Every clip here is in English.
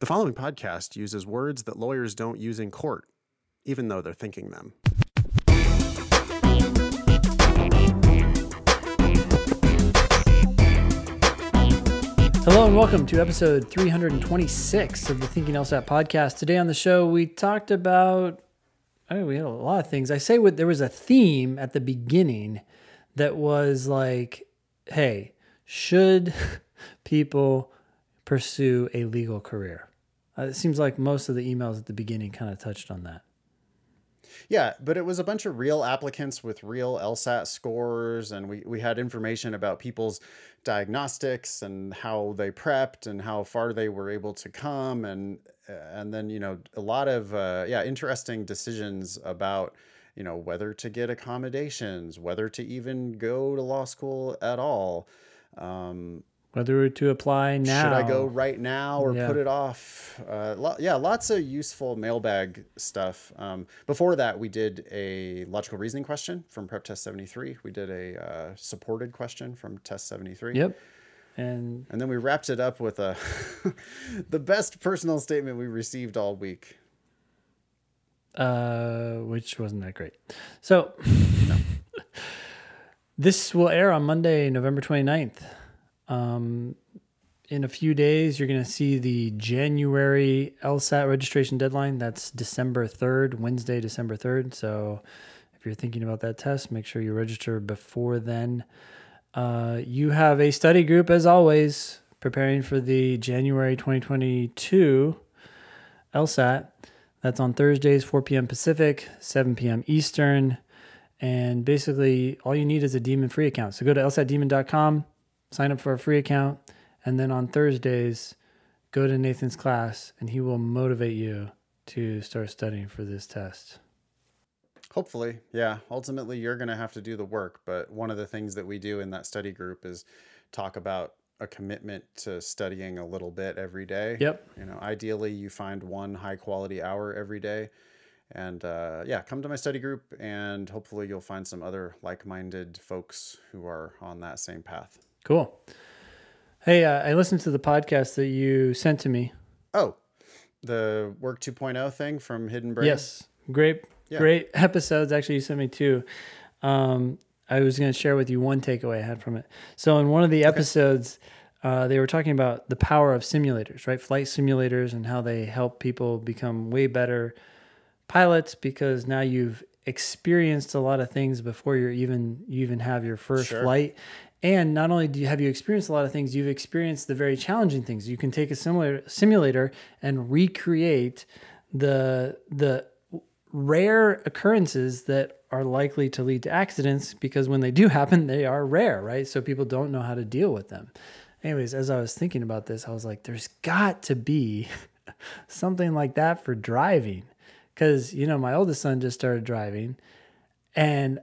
The following podcast uses words that lawyers don't use in court, even though they're thinking them. Hello and welcome to episode 326 of the Thinking LSAT podcast. Today on the show, we talked about, oh, we had a lot of things. I say what there was a theme at the beginning that was like, hey, should people pursue a legal career? Uh, it seems like most of the emails at the beginning kind of touched on that. Yeah, but it was a bunch of real applicants with real LSAT scores, and we, we had information about people's diagnostics and how they prepped and how far they were able to come, and and then you know a lot of uh, yeah interesting decisions about you know whether to get accommodations, whether to even go to law school at all. Um, Whether to apply now. should I go right now or Yeah. put it off? Uh, lo- yeah, lots of useful mailbag stuff. Um, before that, we did a logical reasoning question from Prep Test 73. We did a uh, supported question from Test 73. Yep. And And then we wrapped it up with a the best personal statement we received all week. uh, which wasn't that great. So this will air on Monday, November 29th. Um, in a few days, you're going to see the January LSAT registration deadline. That's December 3rd, Wednesday, December 3rd. So if you're thinking about that test, make sure you register before then. Uh, you have a study group, as always, preparing for the January 2022 LSAT. That's on Thursdays, 4 p.m. Pacific, 7 p.m. Eastern. And basically, all you need is a demon free account. So go to lsatdemon.com, sign up for a free account, and then on Thursdays, go to Nathan's class, and he will motivate you to start studying for this test. Hopefully, yeah. Ultimately, you're going to have to do the work. But one of the things that we do in that study group is talk about a commitment to studying a little bit every day. Yep. You know, ideally, you find one high quality hour every day. And uh, yeah, come to my study group, and hopefully, you'll find some other like minded folks who are on that same path. Cool. Hey, uh, I listened to the podcast that you sent to me. Oh, the Work 2.0 thing from Hidden Brain? Yes, great, Yeah. great episodes. Actually, you sent me two. Um, I was going to share with you one takeaway I had from it. So, in one of the episodes, uh, they were talking about the power of simulators, right? Flight simulators and how they help people become way better pilots because now you've experienced a lot of things before you're even you even have your first Sure. flight. And not only do you have you experienced a lot of things, you've experienced the very challenging things. You can take a similar simulator and recreate the the rare occurrences that are likely to lead to accidents because when they do happen, they are rare, right? So people don't know how to deal with them. Anyways, as I was thinking about this, I was like, there's got to be something like that for driving. Because, you know, my oldest son just started driving and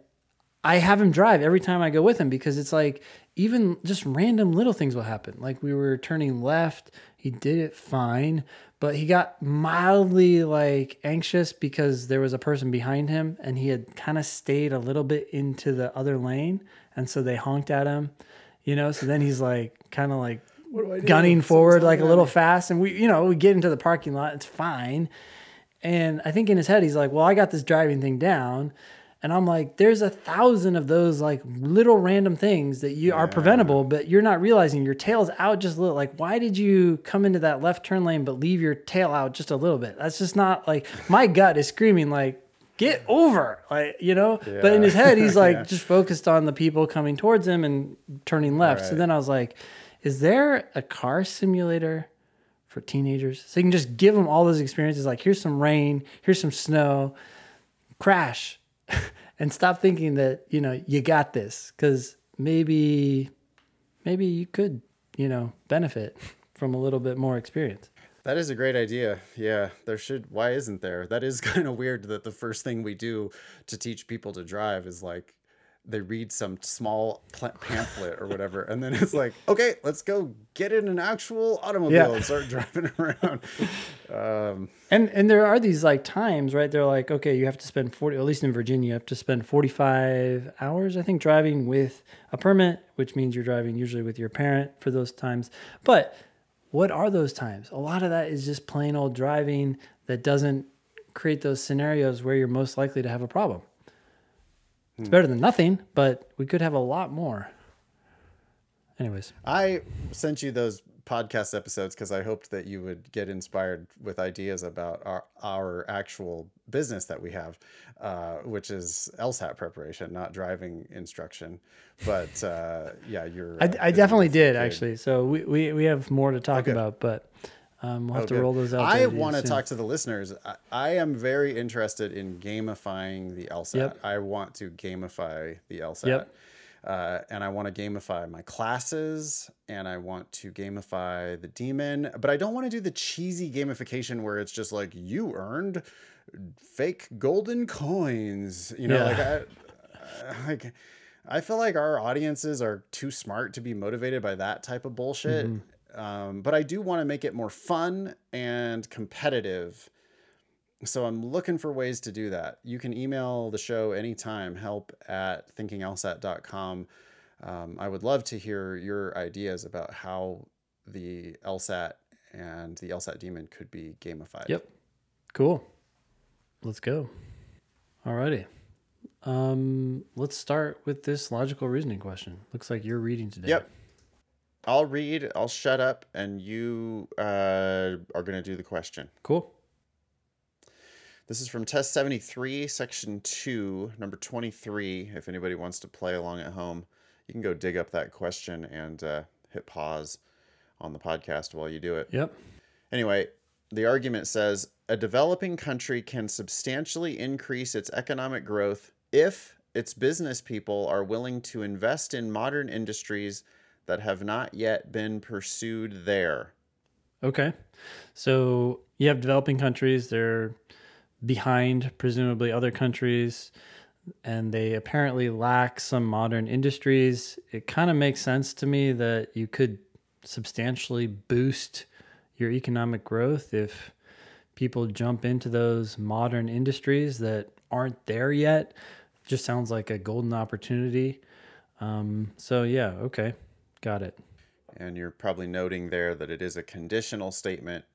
I have him drive every time I go with him because it's like even just random little things will happen. Like we were turning left, he did it fine, but he got mildly like anxious because there was a person behind him and he had kind of stayed a little bit into the other lane and so they honked at him, you know, so then he's like kind of like gunning forward like a little fast and we you know, we get into the parking lot, it's fine. And I think in his head, he's like, well, I got this driving thing down. And I'm like, there's a thousand of those like little random things that you are preventable, but you're not realizing your tail's out just a little. Like, why did you come into that left turn lane but leave your tail out just a little bit? That's just not like my gut is screaming like, get over, like you know. But in his head, he's like Yeah. just focused on the people coming towards him and turning left. So then I was like, is there a car simulator? for teenagers. So you can just give them all those experiences like here's some rain, here's some snow, crash and stop thinking that, you know, you got this cuz maybe maybe you could, you know, benefit from a little bit more experience. That is a great idea. Yeah, there should. Why isn't there? That is kind of weird that the first thing we do to teach people to drive is like they read some small pamphlet or whatever, and then it's like, okay, let's go get in an actual automobile Yeah. and start driving around. Um, And and there are these like times, right? They're like, okay, you have to spend 40 at least in Virginia, you have to spend 45 hours I think driving with a permit, which means you're driving usually with your parent for those times. But what are those times? A lot of that is just plain old driving that doesn't create those scenarios where you're most likely to have a problem. It's better than nothing, but we could have a lot more. Anyways, I sent you those podcast episodes because I hoped that you would get inspired with ideas about our, our actual business that we have, uh, which is LSAT preparation, not driving instruction. But uh, yeah, you're. I, I definitely did your- actually. So we, we, we have more to talk Okay. about, but um, we'll have Oh, to good. roll those out. I there to you want to talk to the listeners. I, I am very interested in gamifying the LSAT. Yep. I want to gamify the LSAT. Yep. Uh, and I want to gamify my classes and I want to gamify the demon, but I don't want to do the cheesy gamification where it's just like you earned fake golden coins. You know, Yeah. like I, like I feel like our audiences are too smart to be motivated by that type of bullshit. Um, but I do want to make it more fun and competitive. So I'm looking for ways to do that. You can email the show anytime, help at thinkinglsat.com. Um, I would love to hear your ideas about how the LSAT and the LSAT demon could be gamified. Yep. Cool. Let's go. Alrighty. Um, let's start with this logical reasoning question. Looks like you're reading today. Yep. I'll read, I'll shut up, and you uh, are going to do the question. Cool. This is from test 73, section 2, number 23. If anybody wants to play along at home, you can go dig up that question and uh, hit pause on the podcast while you do it. Yep. Anyway, the argument says a developing country can substantially increase its economic growth if its business people are willing to invest in modern industries that have not yet been pursued there. Okay. So you have developing countries, they're behind presumably other countries, and they apparently lack some modern industries. It kind of makes sense to me that you could substantially boost your economic growth if people jump into those modern industries that aren't there yet. Just sounds like a golden opportunity. Um, so, yeah, okay. Got it. And you're probably noting there that it is a conditional statement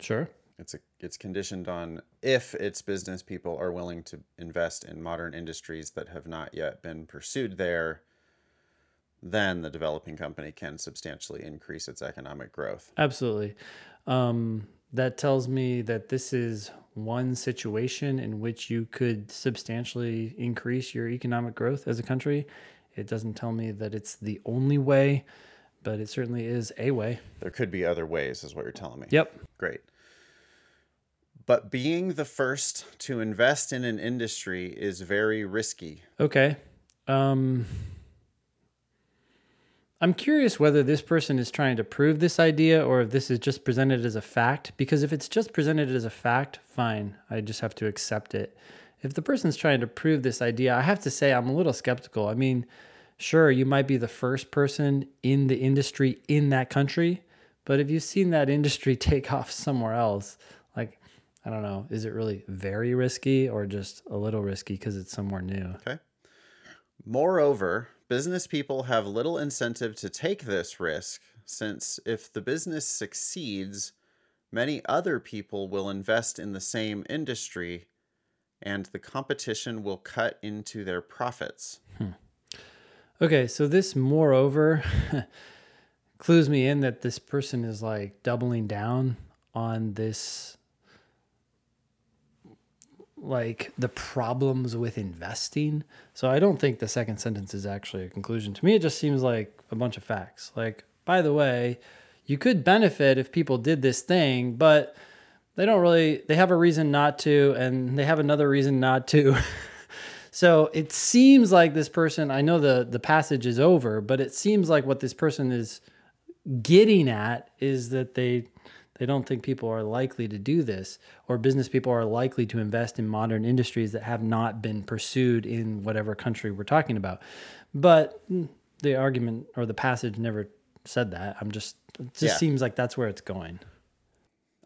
Sure. It's a it's conditioned on if its business people are willing to invest in modern industries that have not yet been pursued there, then the developing company can substantially increase its economic growth. Absolutely. Um, that tells me that this is one situation in which you could substantially increase your economic growth as a country. It doesn't tell me that it's the only way, but it certainly is a way. There could be other ways, is what you're telling me. Yep. Great. But being the first to invest in an industry is very risky. Okay. Um, I'm curious whether this person is trying to prove this idea or if this is just presented as a fact. Because if it's just presented as a fact, fine. I just have to accept it. If the person's trying to prove this idea, I have to say I'm a little skeptical. I mean, sure, you might be the first person in the industry in that country, but if you've seen that industry take off somewhere else, like, I don't know, is it really very risky or just a little risky because it's somewhere new? Okay. Moreover, business people have little incentive to take this risk since if the business succeeds, many other people will invest in the same industry and the competition will cut into their profits. Hmm. Okay, so this moreover clues me in that this person is like doubling down on this like the problems with investing. So I don't think the second sentence is actually a conclusion. To me it just seems like a bunch of facts. Like by the way, you could benefit if people did this thing, but they don't really they have a reason not to and they have another reason not to. So it seems like this person, I know the the passage is over, but it seems like what this person is getting at is that they they don't think people are likely to do this or business people are likely to invest in modern industries that have not been pursued in whatever country we're talking about. But the argument or the passage never said that. I'm just it just Yeah. seems like that's where it's going.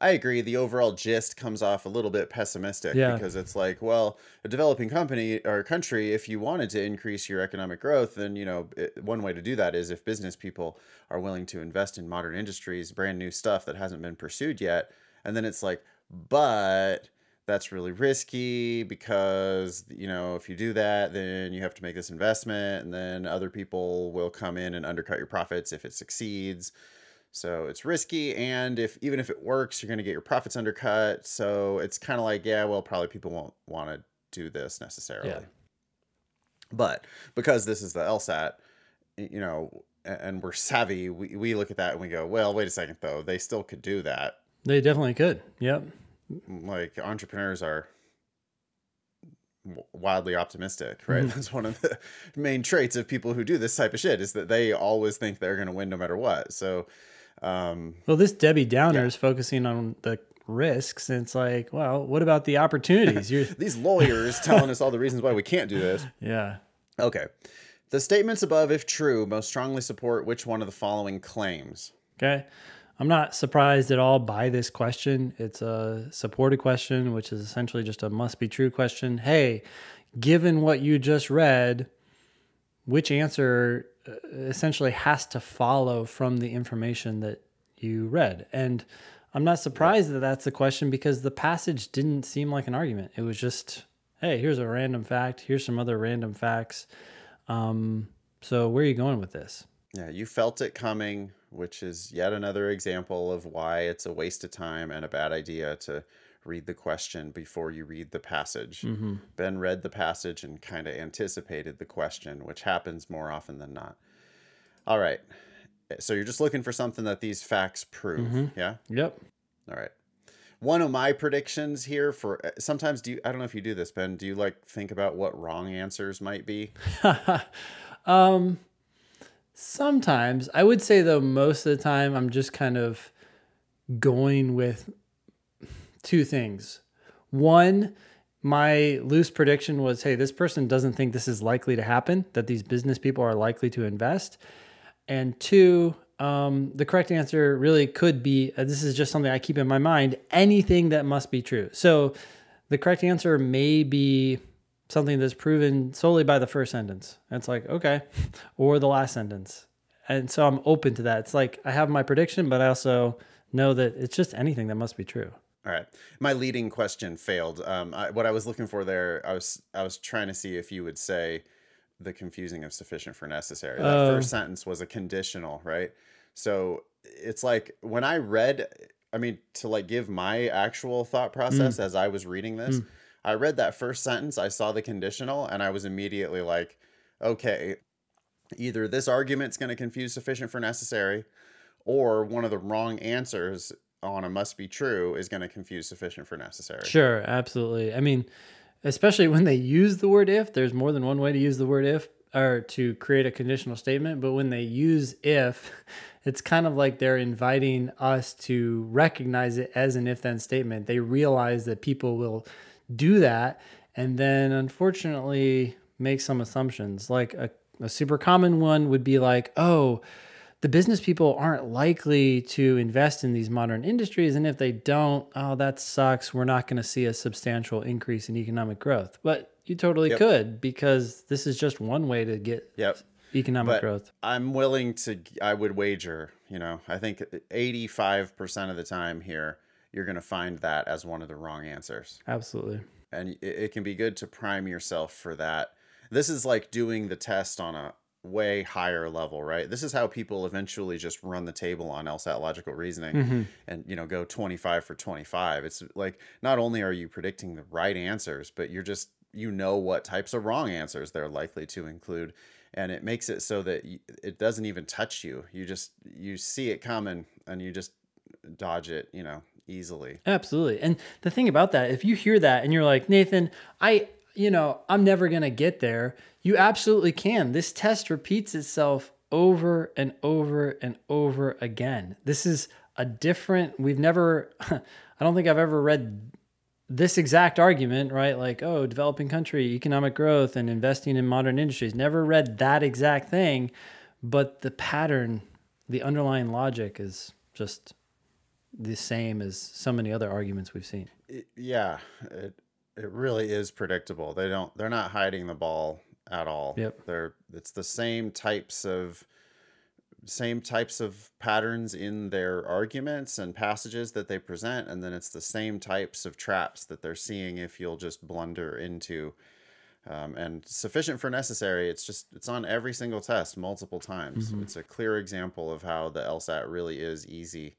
I agree. The overall gist comes off a little bit pessimistic Yeah. because it's like, well, a developing company or country, if you wanted to increase your economic growth, then you know it, one way to do that is if business people are willing to invest in modern industries, brand new stuff that hasn't been pursued yet, and then it's like, but that's really risky because you know if you do that then you have to make this investment and then other people will come in and undercut your profits if it succeeds so it's risky, and if even if it works, you're going to get your profits undercut. So it's kind of like, yeah, well, probably people won't want to do this necessarily. Yeah. But because this is the LSAT, you know, and we're savvy, we, we look at that and we go, well, wait a second though, they still could do that. They definitely could. Yep. Like entrepreneurs are wildly optimistic, right? Mm-hmm. That's one of the main traits of people who do this type of shit is that they always think they're going to win no matter what. So, um, Well, this Debbie Downer is focusing on the risks, and it's like, well, what about the opportunities? You're, these lawyers telling us all the reasons why we can't do this. yeah. Okay. The statements above, if true, most strongly support which one of the following claims? Okay. I'm not surprised at all by this question. It's a supported question, which is essentially just a must be true question. Hey, given what you just read, which answer uh, essentially has to follow from the information that you read? And I'm not surprised that that's the question because the passage didn't seem like an argument. It was just, hey, here's a random fact. Here's some other random facts. Um, so where are you going with this? Yeah, you felt it coming, which is yet another example of why it's a waste of time and a bad idea to read the question before you read the passage. Mm-hmm. Ben read the passage and kind of anticipated the question, which happens more often than not. All right. Eh, so you're just looking for something that these facts prove. Mm-hmm. Yeah. Yep. All right. One of my predictions here for eh, sometimes do you I don't know if you do this, Ben. Do you like think about what wrong answers might be? um, sometimes I would say though most of the time I'm just kind of going with two things. One, my loose prediction was, hey, this person doesn't think this is likely to happen, that these business people are likely to invest. And two, um, the correct answer really could be uh, this is just something I keep in my mind anything that must be true. So the correct answer may be something that's proven solely by the first sentence. And it's like, okay, or the last sentence. And so I'm open to that. It's like I have my prediction, but I also know that it's just anything that must be true. All right. My leading question failed. Um, I, what I was looking for there, I was I was trying to see if you would say the confusing of sufficient for necessary. That Oh. first sentence was a conditional, right? So it's like when I read, I mean, to like give my actual thought process as I was reading this, I read that first sentence, I saw the conditional, and I was immediately like, okay, either this argument's going to confuse sufficient for necessary, or one of the wrong answers on a must be true is going to confuse sufficient for necessary. Sure, absolutely. I mean, especially when they use the word if, there's more than one way to use the word if or to create a conditional statement. But when they use if, it's kind of like they're inviting us to recognize it as an if then statement. They realize that people will do that and then unfortunately make some assumptions. Like a, a super common one would be like, oh, the business people aren't likely to invest in these modern industries. And if they don't, oh, that sucks. We're not going to see a substantial increase in economic growth. But you totally Yep. could because this is just one way to get Yep. economic But growth. I'm willing to, I would wager, you know, I think 85% of the time here, you're going to find that as one of the wrong answers. Absolutely. and it, it can be good to prime yourself for that. This is like doing the test on a way higher level, right? This is how people eventually just run the table on LSAT logical reasoning mm-hmm. and you know go 25 for 25. It's like not only are you predicting the right answers, but you're just you know what types of wrong answers they're likely to include and it makes it so that it doesn't even touch you. You just you see it coming and you just dodge it, you know, easily. Absolutely. And the thing about that, if you hear that and you're like, Nathan, I, you know, I'm never going to get there, you absolutely can. This test repeats itself over and over and over again. This is a different, we've never, I don't think I've ever read this exact argument, right? Like, oh, developing country, economic growth, and investing in modern industries. Never read that exact thing, but the pattern, the underlying logic is just the same as so many other arguments we've seen. Yeah, it it really is predictable. They don't they're not hiding the ball at all. Yep. They're it's the same types of same types of patterns in their arguments and passages that they present and then it's the same types of traps that they're seeing if you'll just blunder into um, and sufficient for necessary it's just it's on every single test multiple times it's a clear example of how the lsat really is easy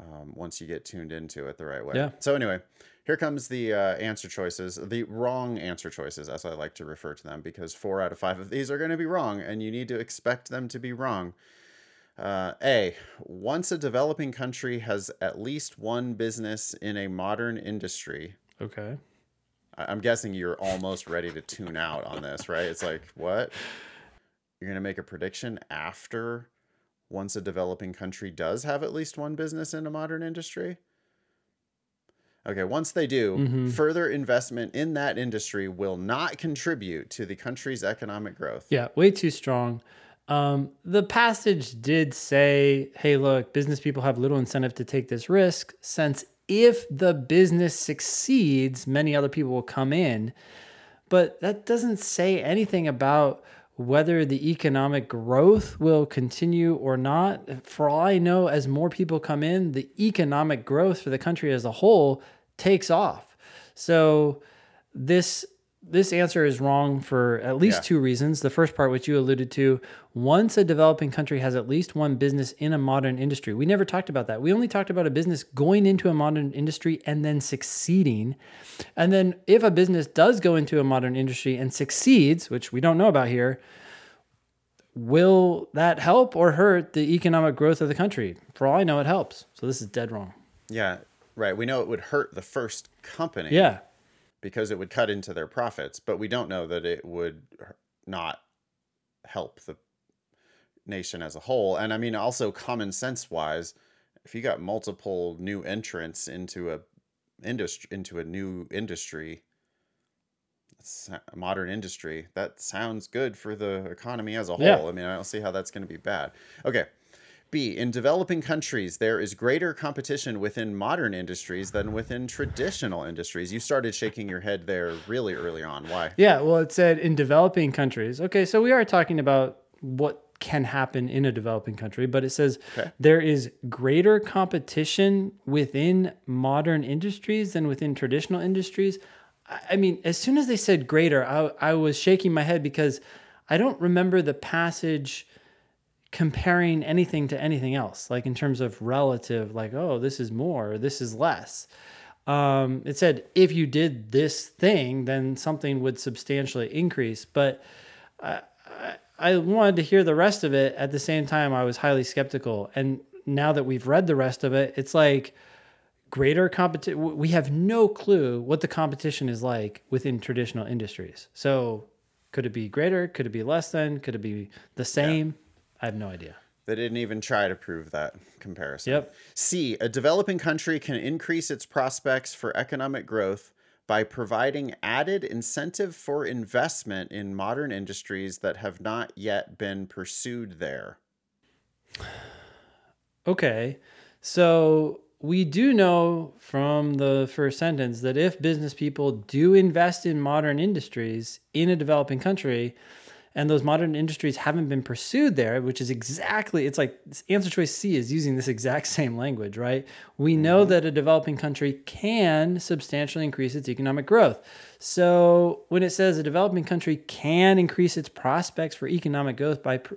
um, once you get tuned into it the right way Yeah. so anyway here comes the uh, answer choices the wrong answer choices as i like to refer to them because four out of five of these are going to be wrong and you need to expect them to be wrong uh, a once a developing country has at least one business in a modern industry Okay. I- I'm guessing you're almost ready to tune out on this, right? It's like, what? You're going to make a prediction after once a developing country does have at least one business in a modern industry? Okay, once they do, further investment in that industry will not contribute to the country's economic growth. Yeah, way too strong. Um, the passage did say, hey, look, business people have little incentive to take this risk since if the business succeeds, many other people will come in. But that doesn't say anything about whether the economic growth will continue or not. For all I know, as more people come in, the economic growth for the country as a whole takes off. So this this answer is wrong for at least Yeah. two reasons. The first part, which you alluded to, once a developing country has at least one business in a modern industry, we never talked about that. We only talked about a business going into a modern industry and then succeeding. And then if a business does go into a modern industry and succeeds, which we don't know about here, will that help or hurt the economic growth of the country? For all I know, it helps. So this is dead wrong. Yeah, right. We know it would hurt the first company. Yeah. Because it would cut into their profits, but we don't know that it would not help the nation as a whole. And I mean, also common sense wise, if you got multiple new entrants into a industry into a new industry, a modern industry, that sounds good for the economy as a whole. Yeah. I mean, I don't see how that's going to be bad. Okay. B, in developing countries, there is greater competition within modern industries than within traditional industries. You started shaking your head there really early on. Why? Yeah, well, it said in developing countries. Okay, so we are talking about what can happen in a developing country, but it says Okay. there is greater competition within modern industries than within traditional industries. I I mean, as soon as they said greater, I, I was shaking my head because I don't remember the passage comparing anything to anything else, like in terms of relative, like, oh, this is more, or this is less um, it said if you did this thing, then something would substantially increase. But I, I, I wanted to hear the rest of it. At the same time, I was highly skeptical. And now that we've read the rest of it, it's like greater competition. We have no clue what the competition is like within traditional industries. So could it be greater? Could it be less than? Could it be the same? I have no idea. They didn't even try to prove that comparison. Yep. C, a developing country can increase its prospects for economic growth by providing added incentive for investment in modern industries that have not yet been pursued there. Okay. So we do know from the first sentence that if business people do invest in modern industries in a developing country, and those modern industries haven't been pursued there, which is exactly, it's like answer choice C is using this exact same language, right? We know mm-hmm. that a developing country can substantially increase its economic growth. So when it says a developing country can increase its prospects for economic growth by pr-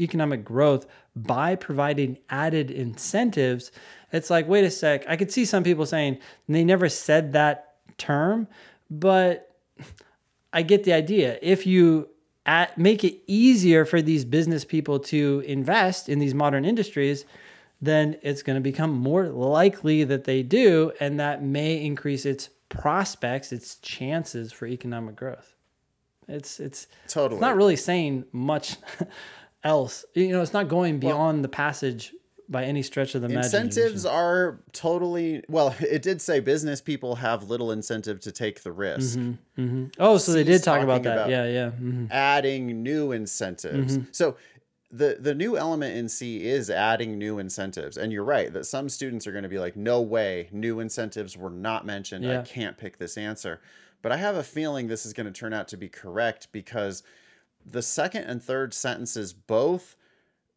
economic growth by providing added incentives, it's like, wait a sec. I could see some people saying they never said that term, but I get the idea. If you at, make it easier for these business people to invest in these modern industries, then it's going to become more likely that they do, and that may increase its prospects, its chances for economic growth. It's it's Totally. it's not really saying much else. You know, it's not going beyond the passage by any stretch of the imagination. Incentives are totally well. It did say business people have little incentive to take the risk. Mm-hmm, mm-hmm. Oh, so they did talk about that. about- yeah, yeah. mhm. Adding new incentives. Mm-hmm. So the the new element in C is adding new incentives, and you're right that some students are going to be like, "No way, new incentives were not mentioned. Yeah. I can't pick this answer." But I have a feeling this is going to turn out to be correct because the second and third sentences both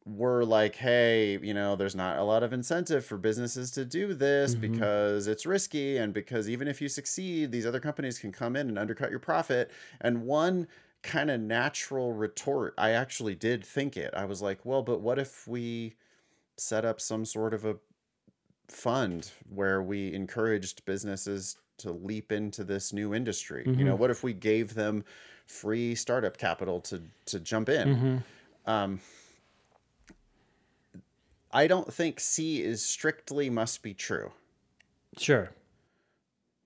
were like, "Hey, you know, there's not a lot of incentive for businesses to do this Mhm. because it's risky, and because even if you succeed, these other companies can come in and undercut your profit." And one kind of natural retort, I actually did think it. I was like, well, but what if we set up some sort of a fund where we encouraged businesses to leap into this new industry? You know, Mhm. what if we gave them free startup capital to to jump in? hmm Um, I don't think C is strictly must be true. Sure.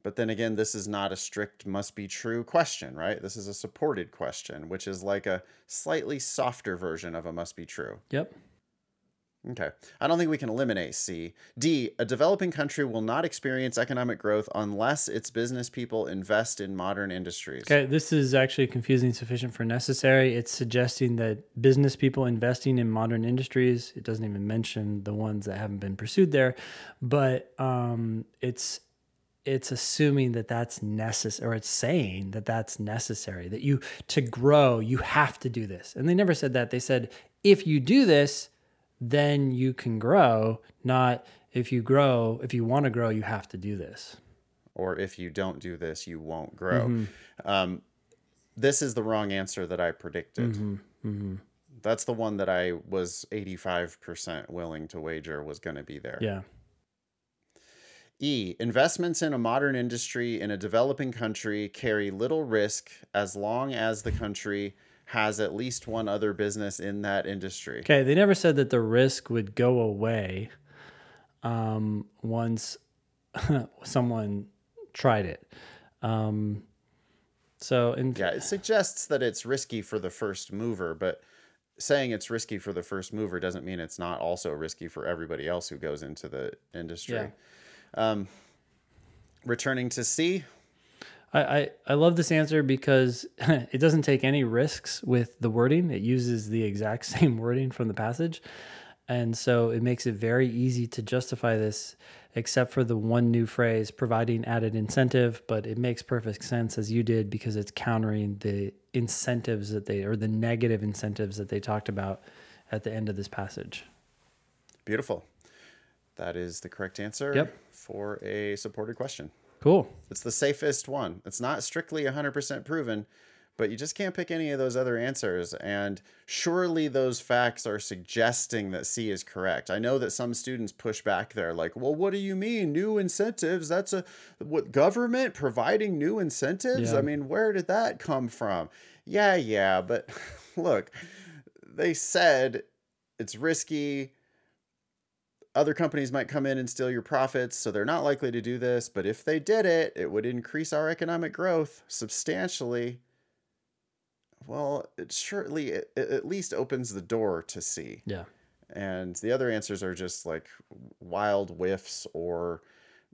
But then again, this is not a strict must be true question, right? This is a supported question, which is like a slightly softer version of a must be true. Yep. Okay. I don't think we can eliminate C. D, a developing country will not experience economic growth unless its business people invest in modern industries. Okay, this is actually confusing sufficient for necessary. It's suggesting that business people investing in modern industries, it doesn't even mention the ones that haven't been pursued there, but um, it's it's assuming that that's necessary or it's saying that that's necessary that you to grow you have to do this and they never said that they said if you do this then you can grow not if you grow if you want to grow you have to do this Or if you don't do this, you won't grow. Mm-hmm. Um, this is the wrong answer that I predicted. Mm-hmm. That's the one that I was 85% willing to wager was going to be there. yeah E. Investments in a modern industry in a developing country carry little risk as long as the country has at least one other business in that industry. Okay, they never said that the risk would go away um, once someone tried it. Um, so, in, Yeah, it suggests that it's risky for the first mover, but saying it's risky for the first mover doesn't mean it's not also risky for everybody else who goes into the industry. Yeah. Um, returning to C, I, I, I love this answer because it doesn't take any risks with the wording. It uses the exact same wording from the passage. And so it makes it very easy to justify this, except for the one new phrase, providing added incentive. But it makes perfect sense as you did because it's countering the incentives that they, or the negative incentives that they talked about at the end of this passage. beautiful. That is the correct answer Yep. for a supported question. Cool. It's the safest one. It's not strictly 100% proven, but you just can't pick any of those other answers. And surely those facts are suggesting that C is correct. I know that some students push back there, like, well, what do you mean? New incentives? That's a what government providing new incentives? Yeah. I mean, where did that come from? Yeah, yeah, but look, they said it's risky other companies might come in and steal your profits, so they're not likely to do this. But if they did it, it would increase our economic growth substantially. Well, it surely it, it at least opens the door to C. Yeah. And the other answers are just like wild whiffs or,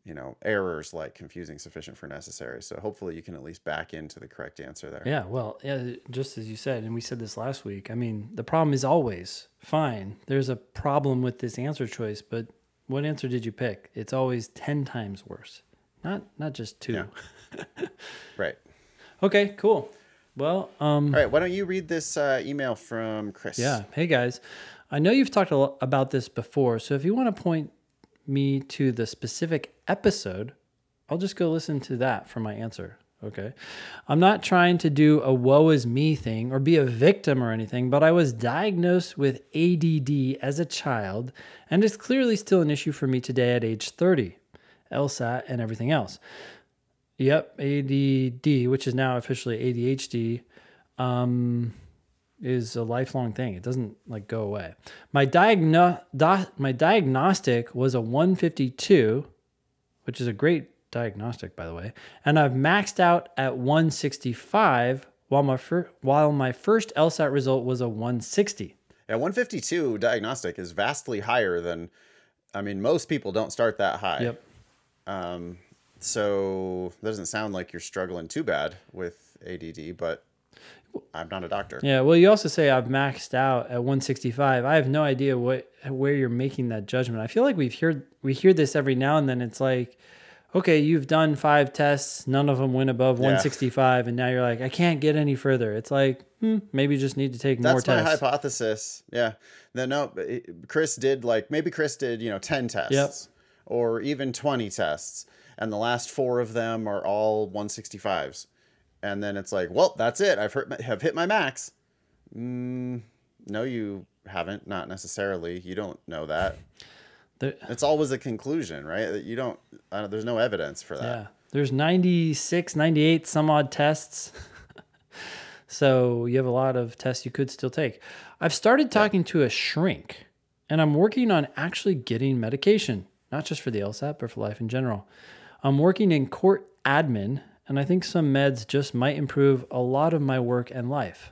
you know, errors like confusing sufficient for necessary. So hopefully you can at least back into the correct answer there. Yeah, well, yeah, just as you said, and we said this last week. I mean, the problem is always fine. There's a problem with this answer choice, but what answer did you pick? It's always ten times worse. Not not just two. Yeah. Right. Okay, cool. Well, um, All right. Why don't you read this uh, email from Chris? yeah. Hey guys, I know you've talked a lot about this before, so if you want to point me to the specific episode, I'll just go listen to that for my answer. Okay. I'm not trying to do a woe is me thing or be a victim or anything, but I was diagnosed with ADD as a child, and it's clearly still an issue for me today at age 30, LSAT, and everything else. Yep, ADD, which is now officially ADHD, um, is a lifelong thing. It doesn't like go away. My diagno- do- my diagnostic was a 152, which is a great diagnostic, by the way. And I've maxed out at 165, while my fir- while my first LSAT result was a 160. Yeah, 152 diagnostic is vastly higher than, I mean, most people don't start that high. Yep. Um, so that doesn't sound like you're struggling too bad with ADD, but I'm not a doctor. Yeah, well, you also say I've maxed out at 165. I have no idea what where you're making that judgment. I feel like we've heard we hear this every now and then. It's like, okay, you've done five tests, none of them went above Yeah. 165, and now you're like, I can't get any further. It's like, hmm, maybe you just need to take more That's my hypothesis. Yeah. Then no, Chris did like maybe Chris did you know ten tests Yep. or even twenty tests, and the last four of them are all 165s, and then it's like, well, that's it. I've hurt, my- have hit my max. Mm, no, you haven't. Not necessarily. You don't know that. There- It's always a conclusion, right? That You don't. Uh, there's no evidence for that. Yeah. There's 96, 98 some odd tests. so you have a lot of tests you could still take. I've started talking to a shrink and I'm working on actually getting medication, not just for the LSAT, but for life in general. I'm working in court admin and I think some meds just might improve a lot of my work and life.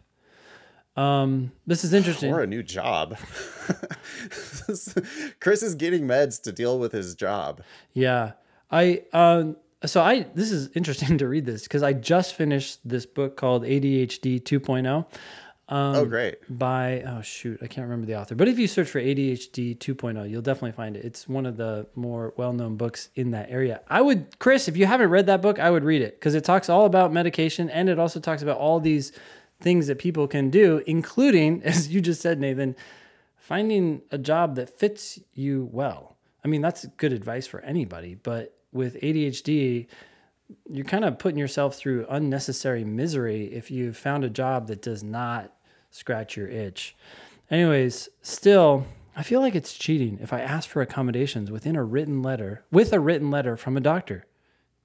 Um, this is interesting. Or a new job. Chris is getting meds to deal with his job. Yeah. I um so I this is interesting to read this because I just finished this book called ADHD 2.0 oh, um, great. by oh shoot, I can't remember the author. But if you search for ADHD 2.0, oh, you'll definitely find it. It's one of the more well-known books in that area. I would Chris, if you haven't read that book, I would read it because it talks all about medication and it also talks about all these things that people can do, including as you just said, Nathan, finding a job that fits you well. I mean, that's good advice for anybody, but with ADHD, you're kind of putting yourself through unnecessary misery if you've found a job that does not scratch your itch. Anyways, still, I feel like it's cheating if I ask for accommodations within a written letter, with a written letter from a doctor.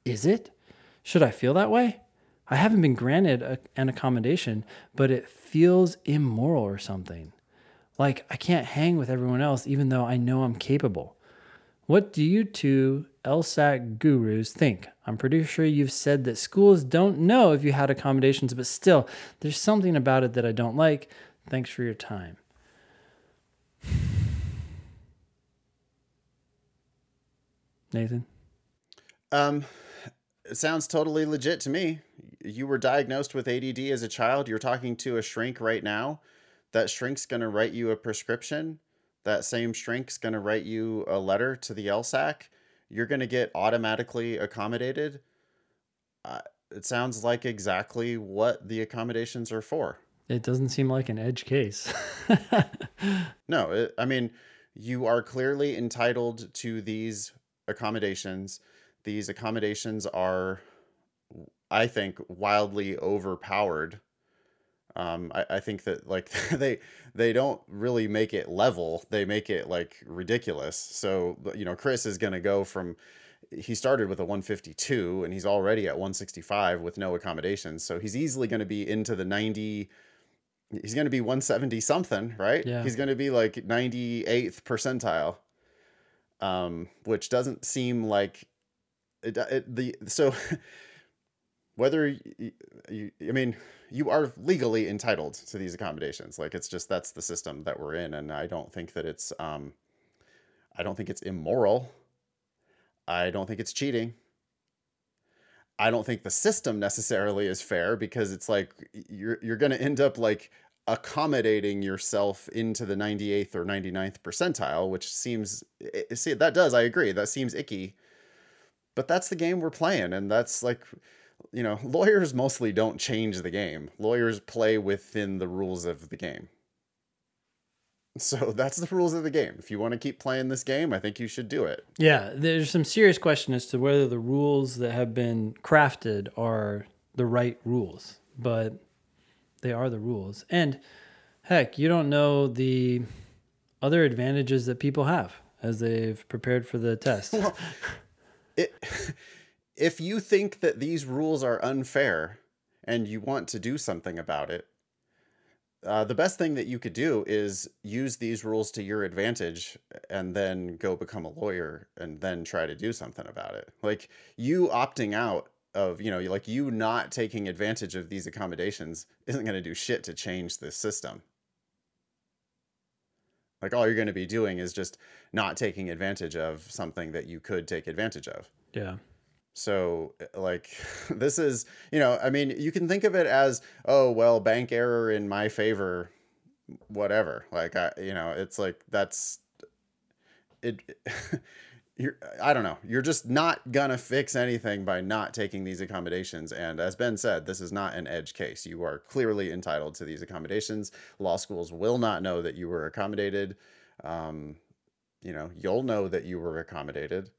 Is it? Should I feel that way? I haven't been granted a, an accommodation, but it feels immoral or something. Like I can't hang with everyone else even though I know I'm capable. What do you two LSAT gurus think? I'm pretty sure you've said that schools don't know if you had accommodations, but still, there's something about it that I don't like. Thanks for your time. Nathan? Um, it sounds totally legit to me. You were diagnosed with ADD as a child. You're talking to a shrink right now. That shrink's going to write you a prescription. That same shrink's going to write you a letter to the LSAC. You're going to get automatically accommodated. Uh, it sounds like exactly what the accommodations are for. It doesn't seem like an edge case. No, it, I mean, you are clearly entitled to these accommodations. These accommodations are, I think, wildly overpowered. Um, I, I think that like they they don't really make it level; they make it like ridiculous. So you know, Chris is gonna go from he started with a 152 and he's already at 165 with no accommodations. So he's easily going to be into the 90 he's going to be 170 something, right? Yeah. He's going to be like 98th percentile. Um, which doesn't seem like it, it the so whether you, you I mean you are legally entitled to these accommodations. Like it's just that's the system that we're in and I don't think that it's um I don't think it's immoral. I don't think it's cheating. I don't think the system necessarily is fair because it's like you're you're going to end up like accommodating yourself into the 98th or 99th percentile, which seems see that does I agree that seems icky. But that's the game we're playing and that's like you know, lawyers mostly don't change the game. Lawyers play within the rules of the game. So that's the rules of the game. If you want to keep playing this game, I think you should do it. Yeah, there's some serious question as to whether the rules that have been crafted are the right rules, but they are the rules. And heck, you don't know the other advantages that people have as they've prepared for the test. it if you think that these rules are unfair and you want to do something about it uh, the best thing that you could do is use these rules to your advantage and then go become a lawyer and then try to do something about it. Like you opting out of you know like you not taking advantage of these accommodations isn't going to do shit to change the system. Like all you're going to be doing is just not taking advantage of something that you could take advantage of. Yeah. So, like, this is, you know, I mean, you can think of it as, oh, well, bank error in my favor, whatever. Like, I, you know, it's like that's it. You're, I don't know. You're just not gonna fix anything by not taking these accommodations. And as Ben said, this is not an edge case. You are clearly entitled to these accommodations. Law schools will not know that you were accommodated. Um, you know, you'll know that you were accommodated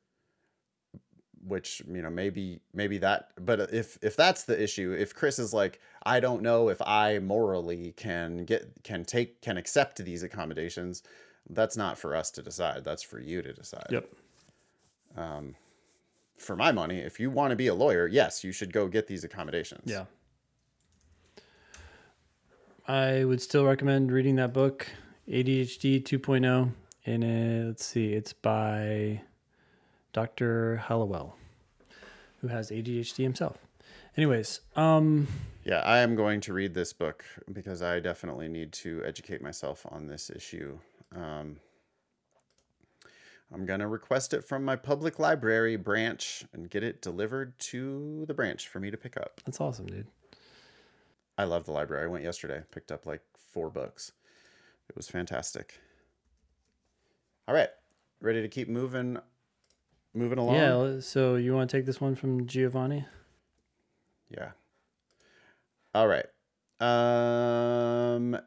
which you know maybe maybe that but if if that's the issue if chris is like i don't know if i morally can get can take can accept these accommodations that's not for us to decide that's for you to decide Yep. um, for my money if you want to be a lawyer yes you should go get these accommodations Yeah. I would still recommend reading that book, ADHD 2.0. And uh, let's see, it's by Dr. Hallowell, who has ADHD himself. Anyways, um, yeah i am going to read this book because i definitely need to educate myself on this issue um, i'm going to request it from my public library branch and get it delivered to the branch for me to pick up that's awesome, dude. I love the library. I went yesterday, picked up like four books. It was fantastic. All right, ready to keep moving, moving along. Yeah. So you want to take this one from Giovanni? Yeah. All right. Um.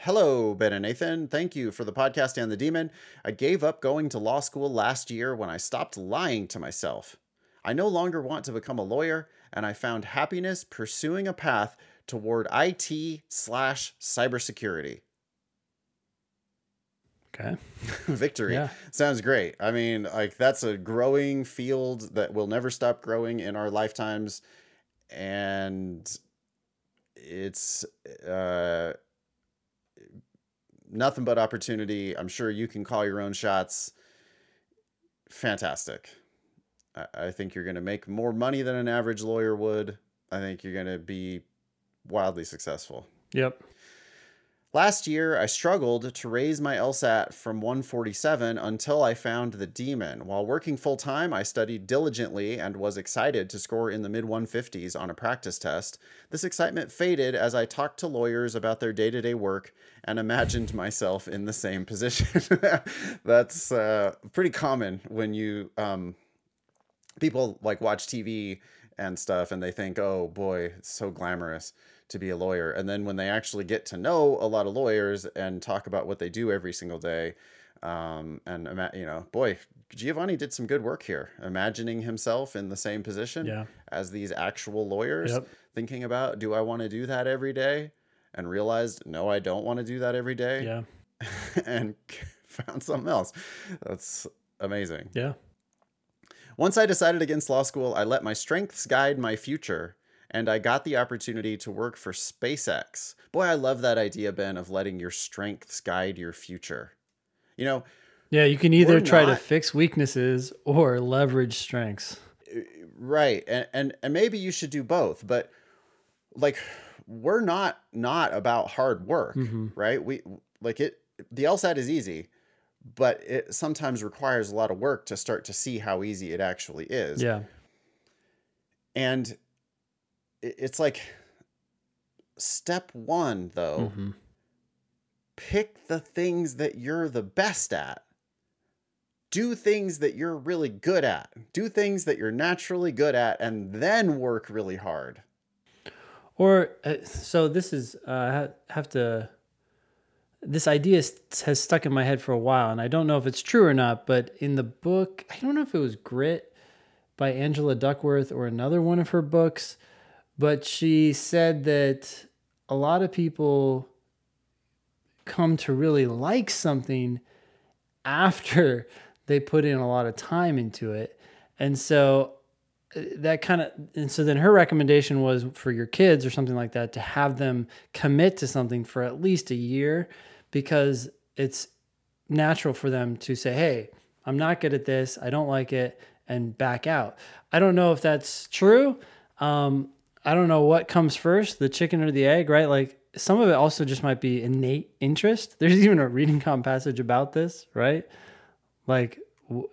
Hello, Ben and Nathan. Thank you for the podcast and the demon. I gave up going to law school last year when I stopped lying to myself. I no longer want to become a lawyer, and I found happiness pursuing a path toward IT slash cybersecurity. Okay. Victory. Yeah. Sounds great. I mean, like that's a growing field that will never stop growing in our lifetimes. And it's uh nothing but opportunity. I'm sure you can call your own shots. Fantastic. I, I think you're gonna make more money than an average lawyer would. I think you're gonna be wildly successful. Yep. Last year, I struggled to raise my LSAT from 147 until I found the demon. While working full time, I studied diligently and was excited to score in the mid 150s on a practice test. This excitement faded as I talked to lawyers about their day to day work and imagined myself in the same position. That's uh, pretty common when you um, people like watch TV and stuff and they think, oh boy, it's so glamorous to be a lawyer. And then when they actually get to know a lot of lawyers and talk about what they do every single day, um, and you know, boy, Giovanni did some good work here, imagining himself in the same position Yeah. as these actual lawyers, Yep. thinking about, do I want to do that every day? And realized, no, I don't want to do that every day, Yeah. and found something else. That's amazing. Yeah. Once I decided against law school, I let my strengths guide my future, and I got the opportunity to work for SpaceX. Boy, I love that idea, Ben, of letting your strengths guide your future. You know, Yeah. You can either try to fix weaknesses or leverage strengths. right, and and and maybe you should do both, but like we're not not about hard work, mm-hmm. right? We like it the LSAT is easy, but it sometimes requires a lot of work to start to see how easy it actually is. Yeah. And it's like step one, though, Mhm. pick the things that you're the best at. Do things that you're really good at. Do things that you're naturally good at, and then work really hard. Or uh, so this is uh, I have to. This idea has stuck in my head for a while, and I don't know if it's true or not. But in the book, I don't know if it was Grit by Angela Duckworth or another one of her books, but she said that a lot of people come to really like something after they put in a lot of time into it. And so uh, that kind of and so then her recommendation was for your kids or something like that to have them commit to something for at least a year because it's natural for them to say hey i'm not good at this i don't like it and back out i don't know if that's true um, i don't know what comes first the chicken or the egg right like some of it also just might be innate interest there's even a reading comp passage about this right like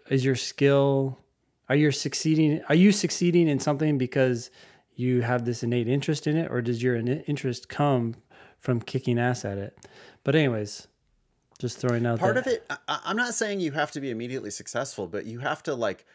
is your skill Are you succeeding? Are you succeeding in something because you have this innate interest in it, or does your interest come from kicking ass at it? But anyways, just throwing out part that. of it I, i'm not saying you have to be immediately successful but you have to like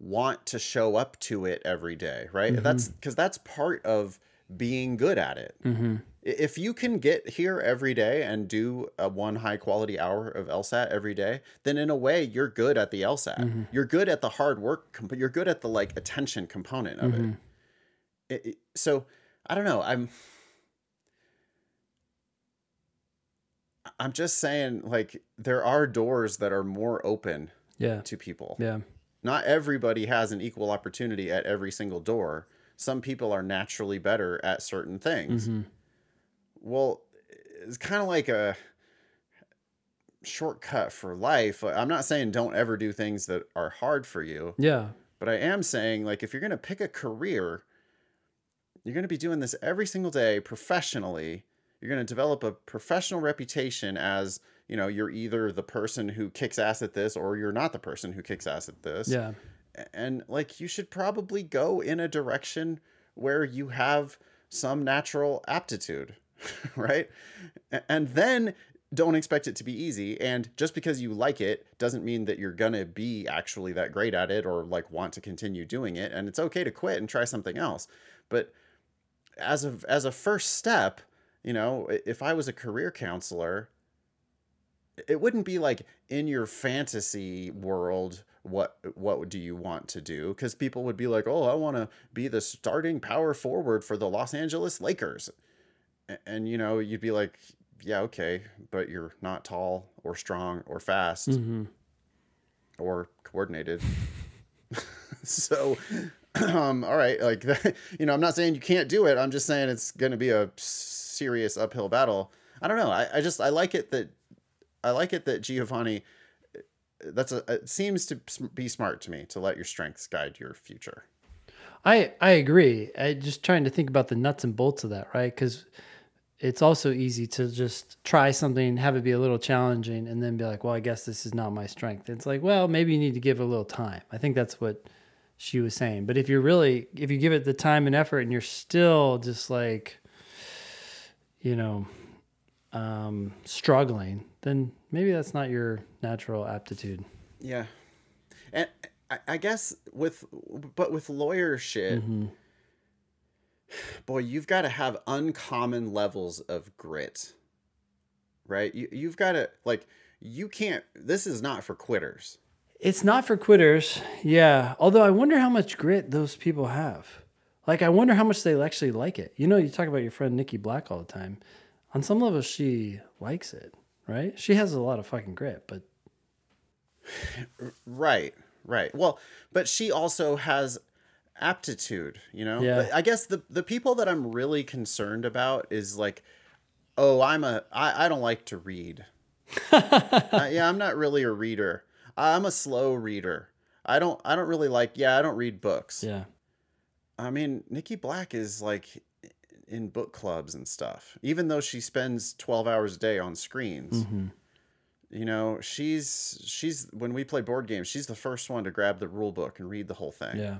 want to show up to it every day right Mm-hmm. that's because that's part of being good at it Mm-hmm. If you can get here every day and do a one high quality hour of lsat every day then in a way you're good at the lsat Mm-hmm. you're good at the hard work comp- you're good at the like attention component of Mm-hmm. it. It- it so i don't know i'm i'm just saying like there are doors that are more open Yeah. to people Yeah. Not everybody has an equal opportunity at every single door some people are naturally better at certain things Mhm. well it's kind of like a shortcut for life i'm not saying don't ever do things that are hard for you Yeah. but i am saying like if you're going to pick a career you're going to be doing this every single day professionally you're going to develop a professional reputation as you know you're either the person who kicks ass at this or you're not the person who kicks ass at this. Yeah. and like you should probably go in a direction where you have some natural aptitude right? And then don't expect it to be easy and just because you like it doesn't mean that you're gonna be actually that great at it or like want to continue doing it and it's okay to quit and try something else. But as a as a first step you know if i was a career counselor it wouldn't be like in your fantasy world what what do you want to do? Because people would be like oh i want to be the starting power forward for the los angeles lakers. A- and you know you'd be like yeah okay but you're not tall or strong or fast hmm or coordinated. So um all right like you know i'm not saying you can't do it i'm just saying it's going to be a serious uphill battle i don't know I, I just i like it that i like it that giovanni that's a it seems to be smart to me to let your strengths guide your future I I agree. I just trying to think about the nuts and bolts of that, right? Because it's also easy to just try something, have it be a little challenging, and then be like, "Well, I guess this is not my strength." It's like, well, maybe you need to give it a little time. I think that's what she was saying. But if you're really, if you give it the time and effort, and you're still just like, you know, um, struggling, then maybe that's not your natural aptitude. yeah and I, I guess with but with lawyer shit boy you've got to have uncommon levels of grit right you, you've got to like you can't this is not for quitters It's not for quitters. Yeah. Although I wonder how much grit those people have. Like, I wonder how much they actually like it. You know, you talk about your friend Nikki Black all the time. On some level, she likes it, right? She has a lot of fucking grit, but Right, right. Well, but she also has aptitude, you know? Yeah. I guess the the people that I'm really concerned about is like, oh, I'm a I, I don't like to read. Uh, yeah, I'm not really a reader. I'm a slow reader. I don't I don't really like yeah, I don't read books. yeah. I mean, Nikki Black is like in book clubs and stuff. Even though she spends 12 hours a day on screens. Mhm. You know, she's she's when we play board games, she's the first one to grab the rule book and read the whole thing. Yeah.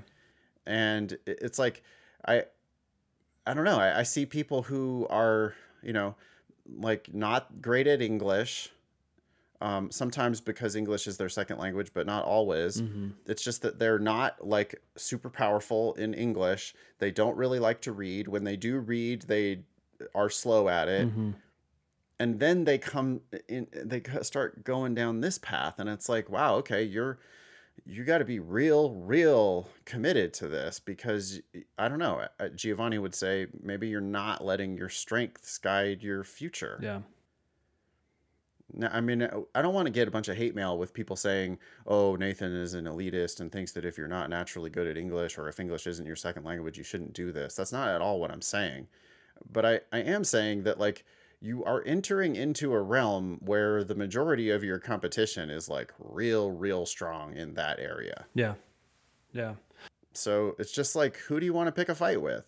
And it's like I I don't know, I, I see people who are, you know, like not great at English. Um, sometimes because English is their second language, but not always. hmm It's just that they're not like super powerful in English. They don't really like to read. When they do read, they are slow at it. hmm And then they come in they start going down this path and it's like, wow, okay, you're you got to be real real committed to this because I don't know. uh, Giovanni would say maybe you're not letting your strengths guide your future. Yeah. I mean, uh, I don't want to get a bunch of hate mail with people saying, "Oh, Nathan is an elitist and thinks that if you're not naturally good at English or if English isn't your second language, you shouldn't do this." That's not at all what I'm saying. But I, I am saying that like you are entering into a realm where the majority of your competition is like real, real strong in that area. Yeah. Yeah. So it's just like, who do you want to pick a fight with?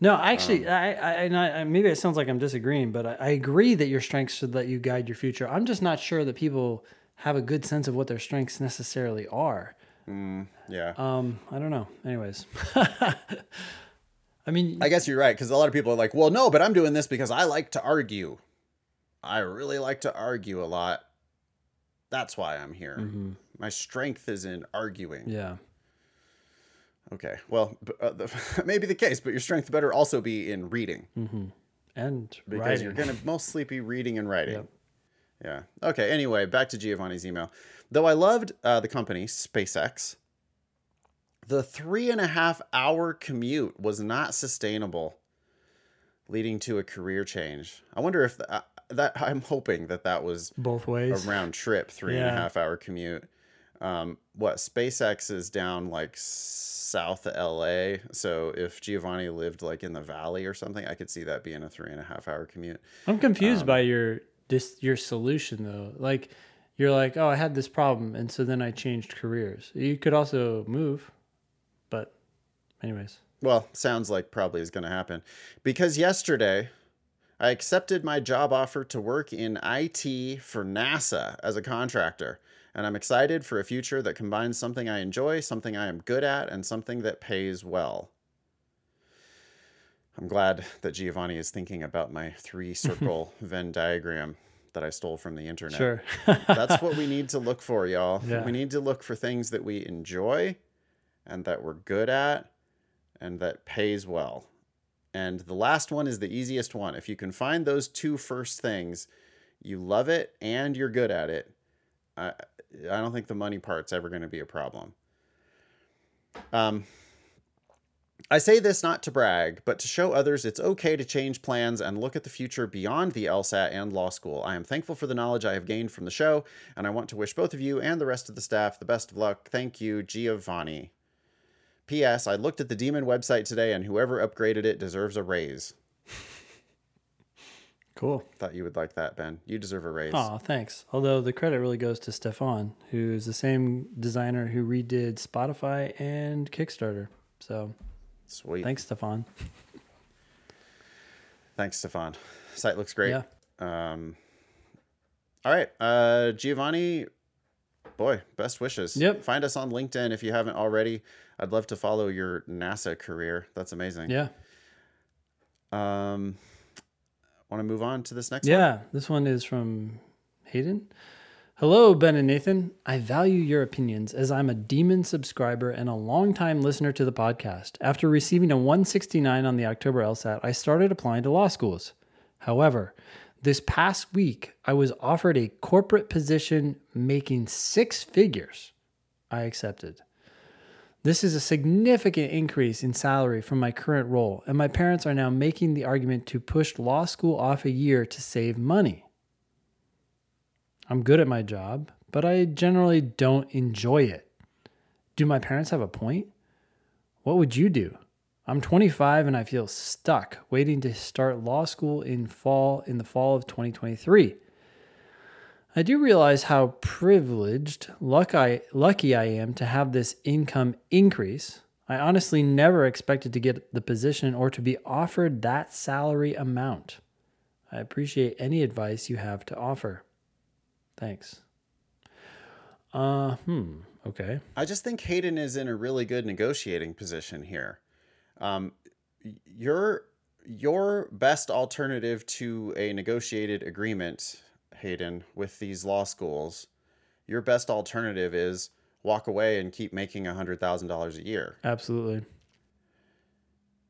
No, actually, I, I, and I, I- maybe it sounds like I'm disagreeing, but I, I agree that your strengths should let you guide your future. I'm just not sure that people have a good sense of what their strengths necessarily are. Yeah. Um, I don't know. Anyways, I mean, I guess you're right because a lot of people are like, "Well, no, but I'm doing this because I like to argue. I really like to argue a lot. That's why I'm here. My strength is in arguing." Mm-hmm. yeah, Okay. Well, b- uh, the, maybe the case, but your strength better also be in reading and because writing. you're going to mostly be reading and writing. Yep. Yeah. Okay. Anyway, back to Giovanni's email. Though I loved uh, the company SpaceX, the three and a half hour commute was not sustainable, leading to a career change. I wonder if the, uh, that I'm hoping that that was both ways a round trip, three and a half hour commute. Um, what SpaceX is down like south LA. So if Giovanni lived like in the valley or something, I could see that being a three and a half hour commute. I'm confused Um, by your this your solution though. Like you're like, oh, I had this problem, and so then I changed careers. You could also move, but anyways, Well, sounds like probably is going to happen. Because yesterday, I accepted my job offer to work in IT for NASA as a contractor. And I'm excited for a future that combines something I enjoy, something I am good at, and something that pays well. I'm glad that Giovanni is thinking about my three circle Venn diagram that I stole from the internet. sure. That's what we need to look for, y'all. Yeah. We need to look for things that we enjoy and that we're good at and that pays well. And the last one is the easiest one. If you can find those two first things, you love it and you're good at it. I I don't think the money part's ever going to be a problem. Um I say this not to brag, but to show others it's okay to change plans and look at the future beyond the LSAT and law school. I am thankful for the knowledge I have gained from the show, and I want to wish both of you and the rest of the staff the best of luck. Thank you, Giovanni. P.S. I looked at the Demon website today, and whoever upgraded it deserves a raise. Cool. Thought you would like that, Ben. You deserve a raise. Oh, thanks. Although the credit really goes to Stefan, who's the same designer who redid Spotify and Kickstarter. So Sweet. thanks, Stefan. Thanks, Stefan. Site looks great. Yeah. Um, all right, uh, Giovanni. Boy, best wishes. Yep. Find us on LinkedIn if you haven't already. I'd love to follow your NASA career. That's amazing. Yeah. Um, want to move on to this next one? Yeah. This one is from Hayden. Hello, Ben and Nathan. I value your opinions as I'm a Demon subscriber and a longtime listener to the podcast. After receiving a 169 on the October LSAT, I started applying to law schools. However, this past week, I was offered a corporate position making six figures. I accepted. This is a significant increase in salary from my current role, and my parents are now making the argument to push law school off a year to save money. I'm good at my job, but I generally don't enjoy it. Do my parents have a point? What would you do? I'm 25 and I feel stuck waiting to start law school in fall in the fall of 2023. I do realize how privileged, luck I, lucky I am to have this income increase. I honestly never expected to get the position or to be offered that salary amount. I appreciate any advice you have to offer. Thanks. Uh, hmm. Okay. I just think Hayden is in a really good negotiating position here. Um, your your best alternative to a negotiated agreement, Hayden, with these law schools, your best alternative is walk away and keep making a hundred thousand dollars a year. Absolutely.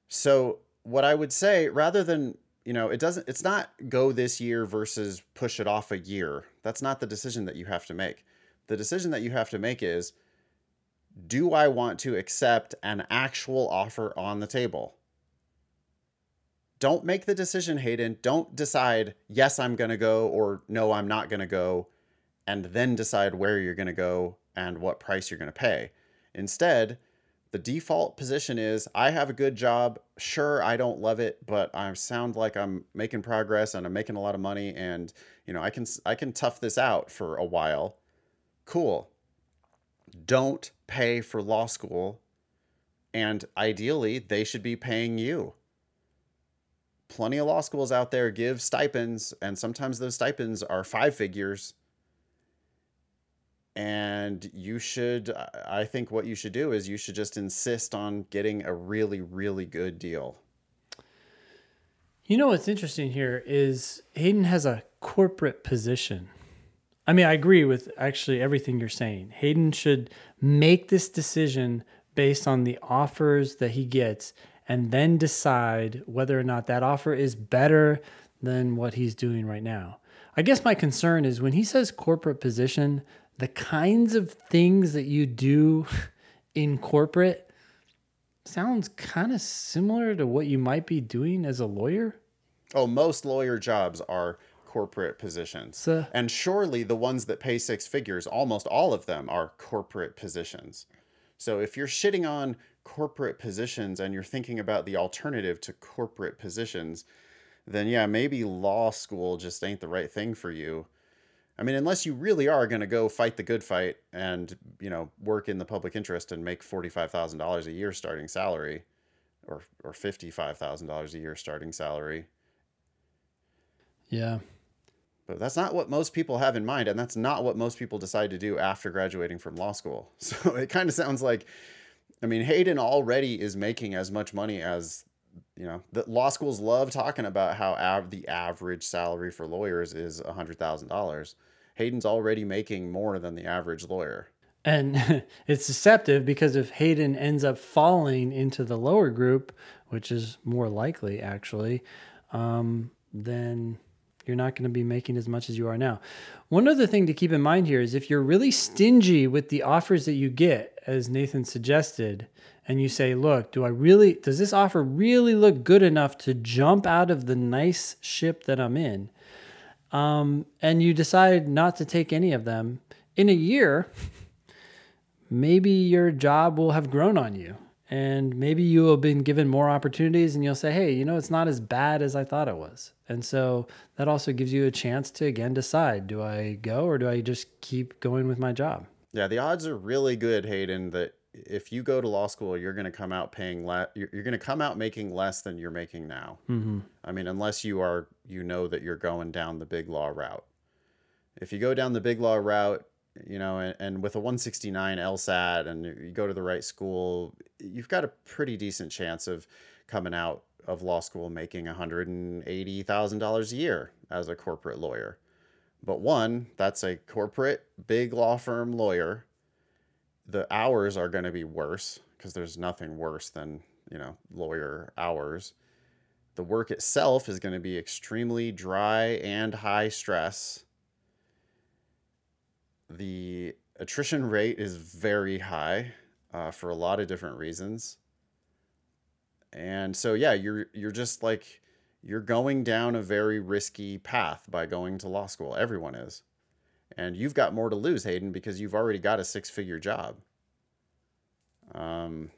So what I would say, rather than you know, it doesn't. It's not go this year versus push it off a year. That's not the decision that you have to make. The decision that you have to make is, do I want to accept an actual offer on the table? Don't make the decision, Hayden. Don't decide, yes, I'm going to go, or no, I'm not going to go, and then decide where you're going to go and what price you're going to pay. Instead, the default position is I have a good job. Sure, I don't love it, but I sound like I'm making progress and I'm making a lot of money and you know, I can I can tough this out for a while. Cool. Don't pay for law school and ideally they should be paying you. Plenty of law schools out there give stipends and sometimes those stipends are five figures. and you should I think what you should do is you should just insist on getting a really really good deal. You know what's interesting here is Hayden has a corporate position. I mean, I agree with actually everything you're saying. Hayden should make this decision based on the offers that he gets and then decide whether or not that offer is better than what he's doing right now. I guess my concern is when he says corporate position, the kinds of things that you do in corporate sounds kind of similar to what you might be doing as a lawyer. Oh, most lawyer jobs are corporate positions. So- and surely the ones that pay six figures, almost all of them are corporate positions. So if you're shitting on corporate positions and you're thinking about the alternative to corporate positions, then yeah, maybe law school just ain't the right thing for you. I mean, unless you really are going to go fight the good fight and, you know, work in the public interest and make $45,000 a year starting salary or or $55,000 a year starting salary. Yeah. But that's not what most people have in mind, and that's not what most people decide to do after graduating from law school. So it kind of sounds like, I mean, Hayden already is making as much money as, you know, the law schools love talking about how av- the average salary for lawyers is a $100,000. Hayden's already making more than the average lawyer. And it's deceptive because if Hayden ends up falling into the lower group, which is more likely actually, um, then you're not going to be making as much as you are now. One other thing to keep in mind here is if you're really stingy with the offers that you get, as Nathan suggested, and you say, look, do I really, does this offer really look good enough to jump out of the nice ship that I'm in? Um, and you decide not to take any of them in a year, maybe your job will have grown on you and maybe you have been given more opportunities and you'll say hey you know it's not as bad as i thought it was and so that also gives you a chance to again decide do i go or do i just keep going with my job Yeah, the odds are really good, Hayden, that if you go to law school, you're going to come out paying less. You're, you're going to come out making less than you're making now. mm-hmm. I mean, unless you are, you know that you're going down the big law route. If you go down the big law route, you know, and, and with a 169 LSAT and you go to the right school, you've got a pretty decent chance of coming out of law school making $180,000 a year as a corporate lawyer. But one, that's a corporate big law firm lawyer. The hours are going to be worse because there's nothing worse than, you know, lawyer hours. The work itself is going to be extremely dry and high stress. The attrition rate is very high uh, for a lot of different reasons. And so yeah, you're you're just like you're going down a very risky path by going to law school. Everyone is. And you've got more to lose, Hayden, because you've already got a six-figure job. Um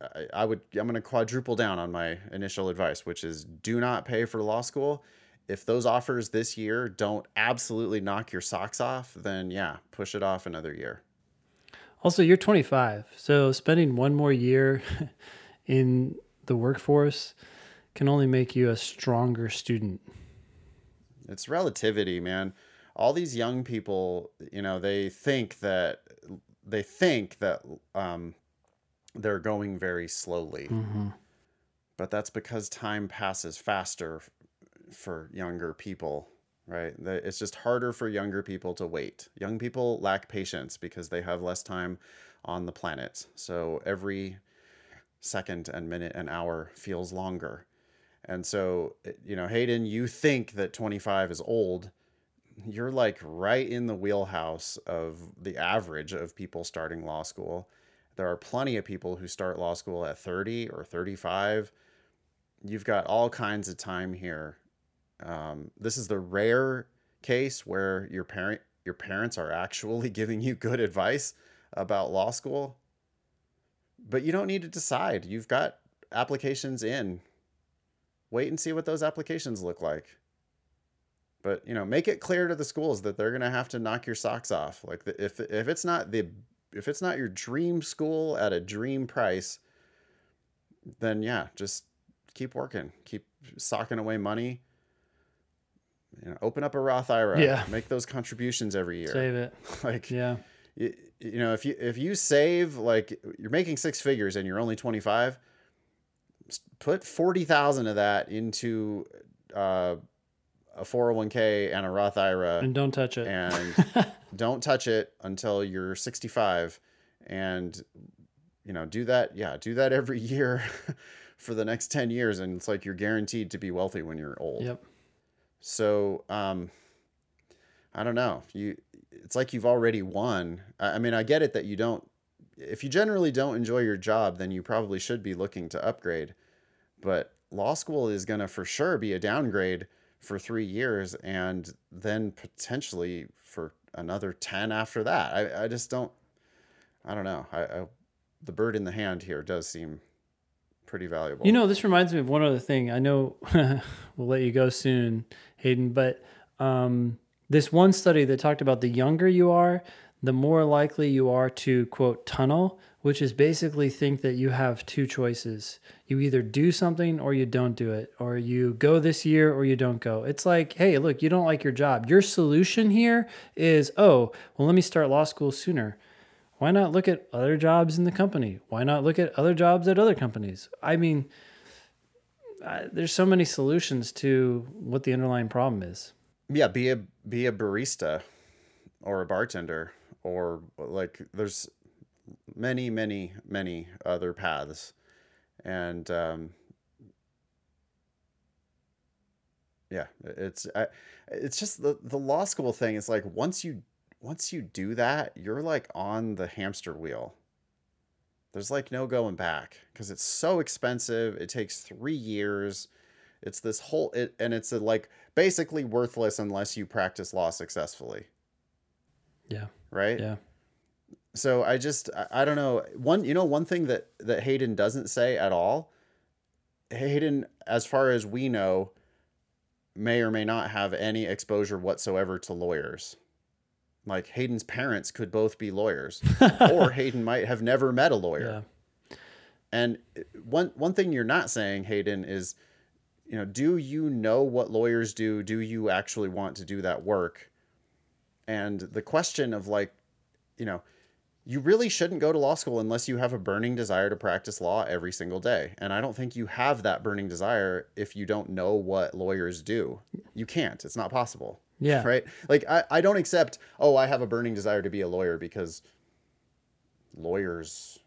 I, I would I'm going to quadruple down on my initial advice, which is do not pay for law school. If those offers this year don't absolutely knock your socks off, then yeah, push it off another year. also you're 25 so spending one more year in the workforce can only make you a stronger student It's relativity, man. All these young people, you know, they think that they think that um, they're going very slowly, mm-hmm. but that's because time passes faster for younger people, right? It's just harder for younger people to wait. Young people lack patience because they have less time on the planet. So every second and minute and hour feels longer. And so, eh, you know, Hayden, you think that 25 is old. You're like right in the wheelhouse of the average of people starting law school. There are plenty of people who start law school at 30 or 35. You've got all kinds of time here. Um, this is the rare case where your parent your parents are actually giving you good advice about law school. But you don't need to decide. You've got applications in wait and see what those applications look like. But you know, make it clear to the schools that they're gonna have to knock your socks off. Like the, if if it's not the if it's not your dream school at a dream price, then yeah, just keep working, keep socking away money. You know, open up a Roth IRA. Yeah. Make those contributions every year. Save it. like Yeah. you, you know if you if you save like you're making six figures and you're only 25, put 40,000 of that into uh, a 401k and a Roth IRA And don't touch it. and don't touch it until you're 65 and you know do that yeah do that every year for the next 10 years and it's like you're guaranteed to be wealthy when you're old Yep. So um i don't know. You it's like you've already won. I I mean i get it that you don't if you generally don't enjoy your job then you probably should be looking to upgrade. But law school is going to for sure be a downgrade for three years and then potentially for another 10 after that. I, I just don't i don't know. I, I the bird in the hand here does seem pretty valuable You know, this reminds me of one other thing. I know we'll let you go soon, Hayden, but um, this one study that talked about the younger you are, the more likely you are to quote tunnel, which is basically think that you have two choices. You either do something or you don't do it, or you go this year or you don't go. It's like, hey, look, you don't like your job. Your solution here is, oh, well, let me start law school sooner. Why not look at other jobs in the company? Why not look at other jobs at other companies? I mean, I, there's so many solutions to what the underlying problem is. yeah be a be a barista or a bartender or like there's many many many other paths and um yeah it's I, it's just the the law school thing is like once you once you do that you're like on the hamster wheel. There's like no going back because it's so expensive it takes three years. It's this whole it and it's a, like basically worthless unless you practice law successfully. Yeah. right? Yeah. so i just I, I don't know. One you know one thing that that hayden doesn't say at all hayden as far as we know may or may not have any exposure whatsoever to lawyers like hayden's parents could both be lawyers or hayden might have never met a lawyer Yeah. and uh, one one thing you're not saying, Hayden, is you know, do you know what lawyers do? Do you actually want to do that work? And the question of like, you know, you really shouldn't go to law school unless you have a burning desire to practice law every single day. And I don't think you have that burning desire if you don't know what lawyers do. You can't. It's not possible. Yeah. Right? Like I, I don't accept, oh, I have a burning desire to be a lawyer because lawyers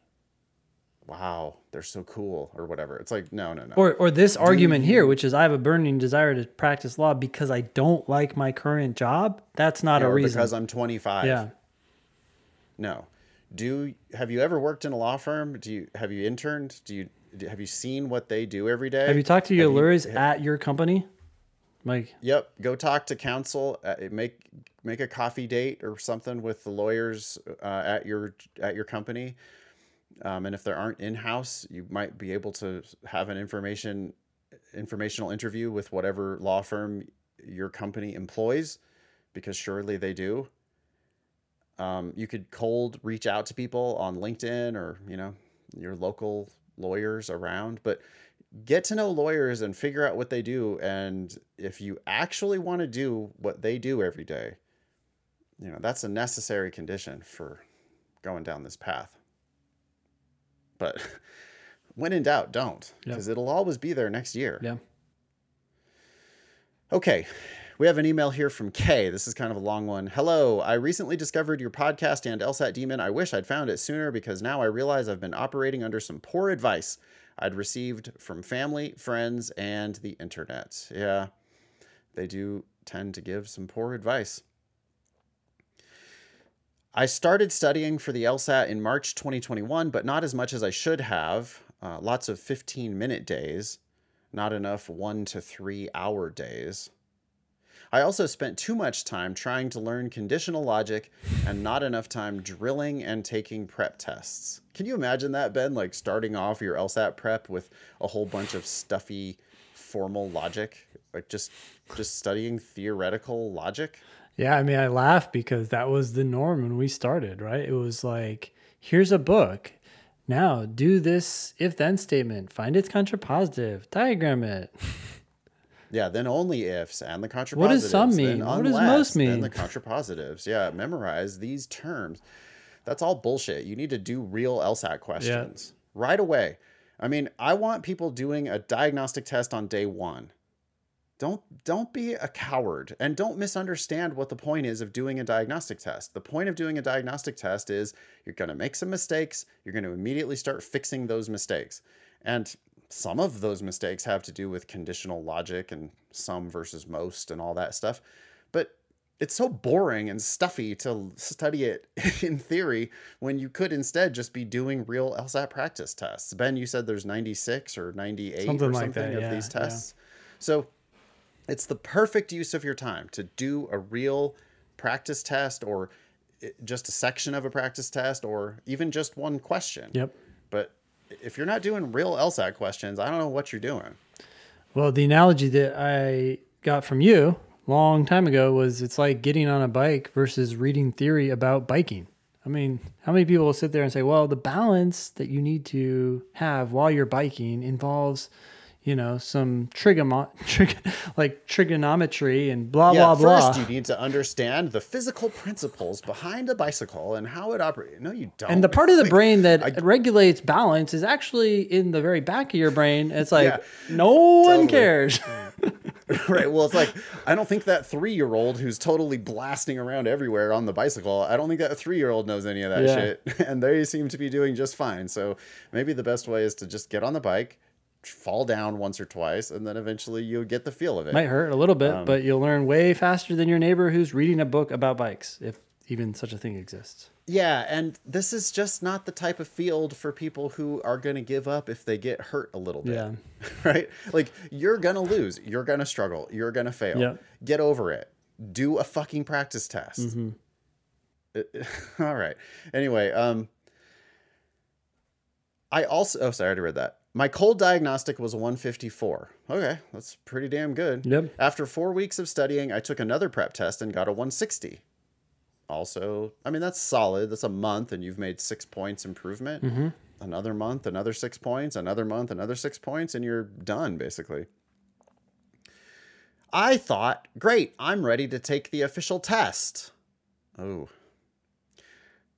wow, they're so cool or whatever. It's like, no, no, no. Or, or this argument here, which is I have a burning desire to practice law because I don't like my current job. That's not a reason. because I'm 25. yeah. No. Do have you ever worked in a law firm? Do you have you interned? Do you have you seen what they do every day? Have you talked to your Have you- lawyers at your company? Like, Yep. Go talk to counsel. Uh, make make a coffee date or something with the lawyers uh, at your at your company. Um, and if there aren't in house, you might be able to have an information informational interview with whatever law firm your company employs, because surely they do. Um, you could cold reach out to people on LinkedIn or you know your local lawyers around, but get to know lawyers and figure out what they do and if you actually want to do what they do every day you know that's a necessary condition for going down this path but when in doubt don't because it'll always be there next year yeah. Okay. We have an email here from Kay. This is kind of a long one. Hello. I recently discovered your podcast and LSAT Demon. I wish I'd found it sooner because now I realize I've been operating under some poor advice I'd received from family, friends, and the internet. Yeah, they do tend to give some poor advice. I started studying for the LSAT in March 2021, but not as much as I should have. Uh, lots of 15 minute days not enough one to three hour days. I also spent too much time trying to learn conditional logic and not enough time drilling and taking prep tests. Can you imagine that, Ben? Like starting off your LSAT prep with a whole bunch of stuffy formal logic, like just just studying theoretical logic. Yeah, I mean, I laugh because that was the norm when we started, right? It was like, here's a book. Now do this if then statement, find its contrapositive, diagram it. Yeah, then only ifs and the contrapositives. What does some then mean? What does most Then mean? the contrapositives. Yeah, memorize these terms. That's all bullshit. You need to do real LSAT questions right away. I mean, I want people doing a diagnostic test on day one. Don't don't be a coward and don't misunderstand what the point is of doing a diagnostic test. The point of doing a diagnostic test is you're going to make some mistakes, you're going to immediately start fixing those mistakes. And some of those mistakes have to do with conditional logic and some versus most and all that stuff. But it's so boring and stuffy to study it in theory when you could instead just be doing real LSAT practice tests. Ben, you said there's 96 or 98 Something or like that, of yeah, these yeah. tests. So it's the perfect use of your time to do a real practice test or eh, just a section of a practice test or even just one question. Yep. But if you're not doing real LSAT questions, I don't know what you're doing. Well, the analogy that I got from you long time ago was it's like getting on a bike versus reading theory about biking. I mean, how many people will sit there and say, "Well, the balance that you need to have while you're biking involves, you know, some trigono- trig- like trigonometry and blah yeah, blah blah." first you need to understand the physical principles behind a bicycle and how it operates. No, you don't. and the part of the brain that regulates balance is actually in the very back of your brain. It's like Yeah, no one totally. cares. right. Well, it's like I don't think that three-year-old who's totally blasting around everywhere on the bicycle. I don't think that three-year-old knows any of that Yeah. shit, and they seem to be doing just fine. So maybe the best way is to just get on the bike, fall down once or twice, and then eventually you'll get the feel of it. Might hurt a little bit, Um, but you'll learn way faster than your neighbor who's reading a book about bikes, if even such a thing exists. Yeah, and this is just not the type of field for people who are going to give up if they get hurt a little bit. Yeah. Right? Like you're going to lose, you're going to struggle, you're going to fail. Yep. Get over it. Do a fucking practice test. Mm-hmm. All right. Anyway, um I also oh sorry, I already read that. My cold diagnostic was a 154. Okay, that's pretty damn good. Yep. After four weeks of studying, I took another prep test and got a 160. Also, I mean, that's solid. That's a month, and you've made six points improvement. Mm-hmm. Another month, another six points, another month, another six points, and you're done basically. I thought, great, I'm ready to take the official test. Oh,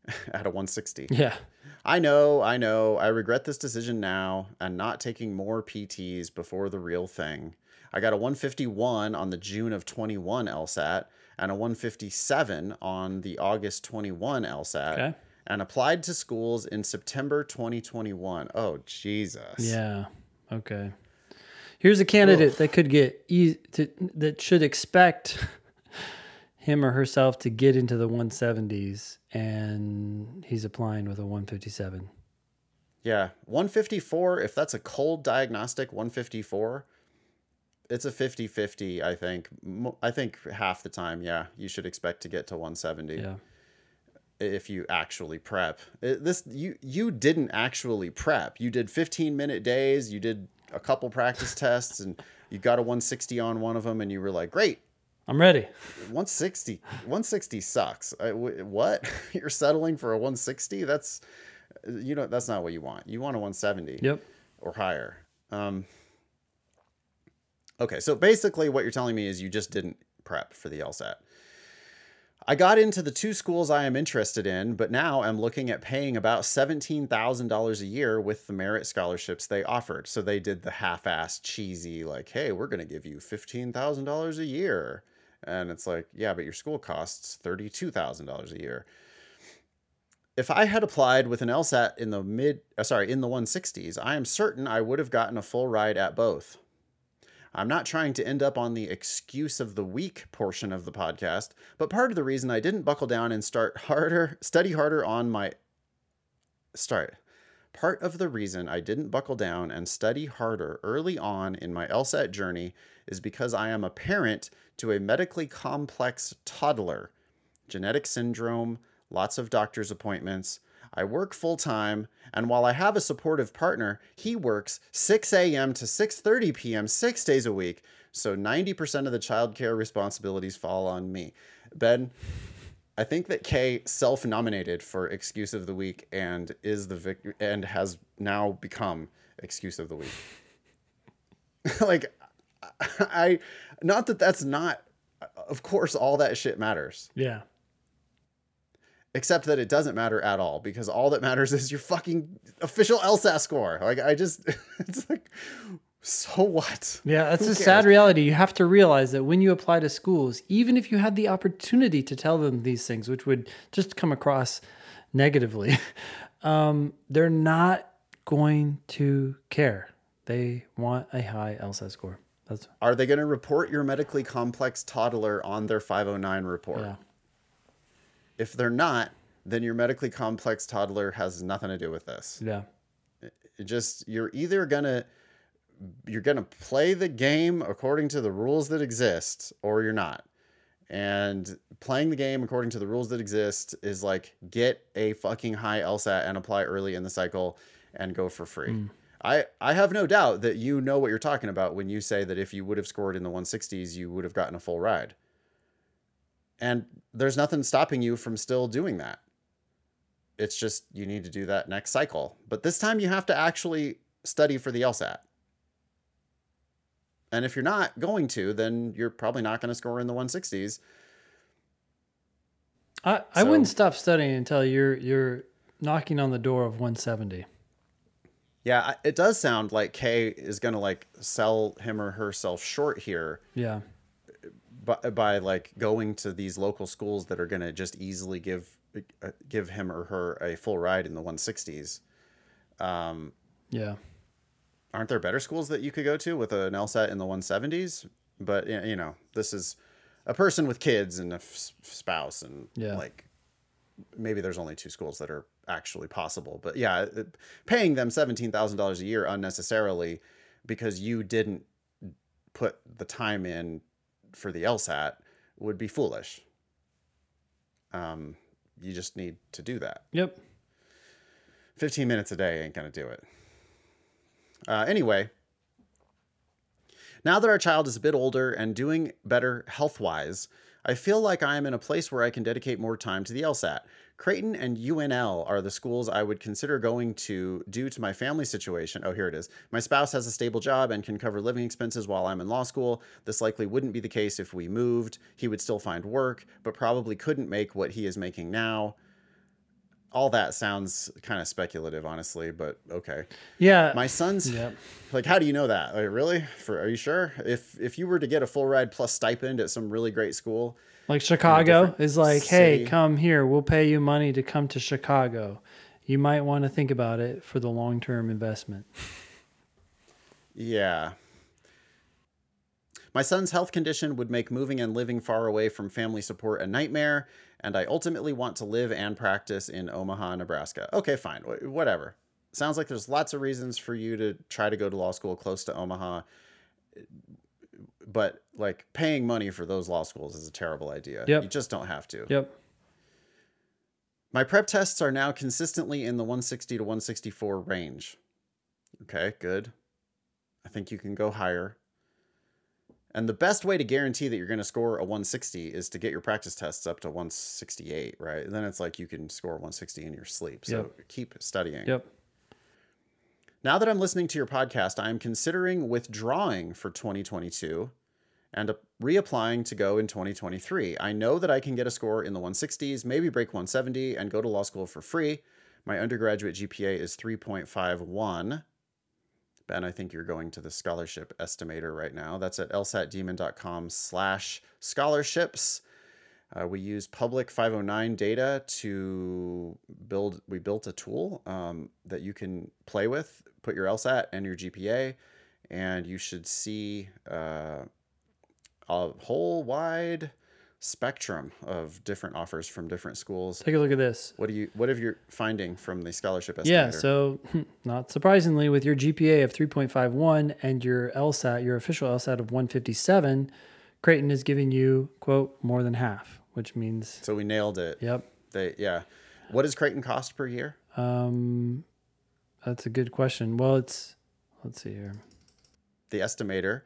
at a 160. Yeah. I know, I know. I regret this decision now and not taking more PTs before the real thing. I got a 151 on the June of 21 LSAT and a 157 on the August 21 LSAT Okay. and applied to schools in September 2021. Oh, Jesus. Yeah. Okay. Here's a candidate that could get e- to, that should expect him or herself to get into the 170s, and he's applying with a 157. Yeah. 154, if that's a cold diagnostic 154, it's a 50 50, I think. I think half the time, yeah, you should expect to get to 170. Yeah. if you actually prep. It- this you you didn't actually prep. You did 15 minute days, you did a couple practice tests and you got a 160 on one of them and you were like, "Great. I'm ready. 160 160 sucks." I, w- what? You're settling for a 160? That's you know, that's not what you want. You want a 170 Yep. or higher. Um Okay, so basically what you're telling me is you just didn't prep for the LSAT. I got into the two schools I am interested in, but now I'm looking at paying about $17,000 a year with the merit scholarships they offered. So they did the half assed, cheesy, like, hey, we're going to give you $15,000 a year. And it's like, yeah, but your school costs $32,000 a year. If I had applied with an LSAT in the mid, uh, sorry, in the 160s, I am certain I would have gotten a full ride at both. I'm not trying to end up on the excuse of the week portion of the podcast, but part of the reason I didn't buckle down and start harder, study harder on my start. Part of the reason I didn't buckle down and study harder early on in my LSAT journey is because I am a parent to a medically complex toddler. Genetic syndrome, lots of doctor's appointments. I work full time, and while I have a supportive partner, he works 6 a.m. to 6:30 p.m. 6 days a week. So 90% of the childcare responsibilities fall on me. Ben, I think that Kay self-nominated for excuse of the week and is the vic- and has now become excuse of the week. like I not that that's not of course all that shit matters. Yeah. Except that it doesn't matter at all because all that matters is your fucking official LSAT score. Like I just it's like so what? Yeah, that's Who a cares? sad reality. You have to realize that when you apply to schools, even if you had the opportunity to tell them these things, which would just come across negatively, um, they're not going to care. They want a high LSAT score. That's Are they going to report your medically complex toddler on their 509 report? yeah, If they're not, then your medically complex toddler has nothing to do with this. yeah, It just you're either going to you're going to play the game according to the rules that exist or you're not. And playing the game according to the rules that exist is like get a fucking high LSAT and apply early in the cycle and go for free. Mm. I, I have no doubt that you know what you're talking about when you say that if you would have scored in the 160s, you would have gotten a full ride. And there's nothing stopping you from still doing that. It's just you need to do that next cycle. But this time you have to actually study for the LSAT. And if you're not going to, then you're probably not going to score in the 160s. I, I So- wouldn't stop studying until you're you're knocking on the door of 170. Yeah, it does sound like Kay is going to like sell him or herself short here Yeah, by, by like going to these local schools that are going to just easily give uh, give him or her a full ride in the 160s. Um, yeah, aren't there better schools that you could go to with an LSAT in the 170s? But you know, this is a person with kids and a f- spouse, and Yeah. like maybe there's only two schools that are actually possible. But yeah, paying them seventeen thousand dollars a year unnecessarily because you didn't put the time in for the LSAT would be foolish. Um, you just need to do that. yep. 15 minutes a day ain't going to do it. Uh, anyway, now that our child is a bit older and doing better health wise, I feel like I am in a place where I can dedicate more time to the LSAT. Creighton and UNL are the schools I would consider going to due to my family situation. Oh, here it is. My spouse has a stable job and can cover living expenses while I'm in law school. This likely wouldn't be the case if we moved. He would still find work, but probably couldn't make what he is making now. All that sounds kind of speculative, honestly, but okay. Yeah. My son's Yep. like, how do you know that? Like, really? For are you sure? If if you were to get a full ride plus stipend at some really great school, Like Chicago is like, hey, come here. We'll pay you money to come to Chicago. You might want to think about it for the long term investment. yeah. My son's health condition would make moving and living far away from family support a nightmare, and I ultimately want to live and practice in Omaha, Nebraska. Okay, fine. wh- Whatever. Sounds like there's lots of reasons for you to try to go to law school close to Omaha. But like paying money for those law schools is a terrible idea. Yep. You just don't have to. Yep. My prep tests are now consistently in the 160 to 164 range. Okay, good. I think you can go higher. And the best way to guarantee that you're going to score a 160 is to get your practice tests up to 168, right? And then it's like you can score 160 in your sleep. So Yep. keep studying. Yep. Now that I'm listening to your podcast, I am considering withdrawing for 2022 and reapplying to go in 2023. I know that I can get a score in the 160s, maybe break 170, and go to law school for free. My undergraduate GPA is 3.51. Ben, I think you're going to the scholarship estimator right now. That's at lsatdemon.com slash scholarships. Uh, we use public 509 data to build. We built a tool um, that you can play with, put your LSAT and your GPA, and you should see uh, a whole wide spectrum of different offers from different schools. Take a look at this. What do you? What have you finding from the scholarship estimator? Yeah, so not surprisingly, with your GPA of 3.51 and your LSAT, your official LSAT of 157, Creighton is giving you, quote, more than half, which means, so we nailed it. yep. They yeah. What does Creighton cost per year? Um, that's a good question. Well, it's, let's see here. the estimator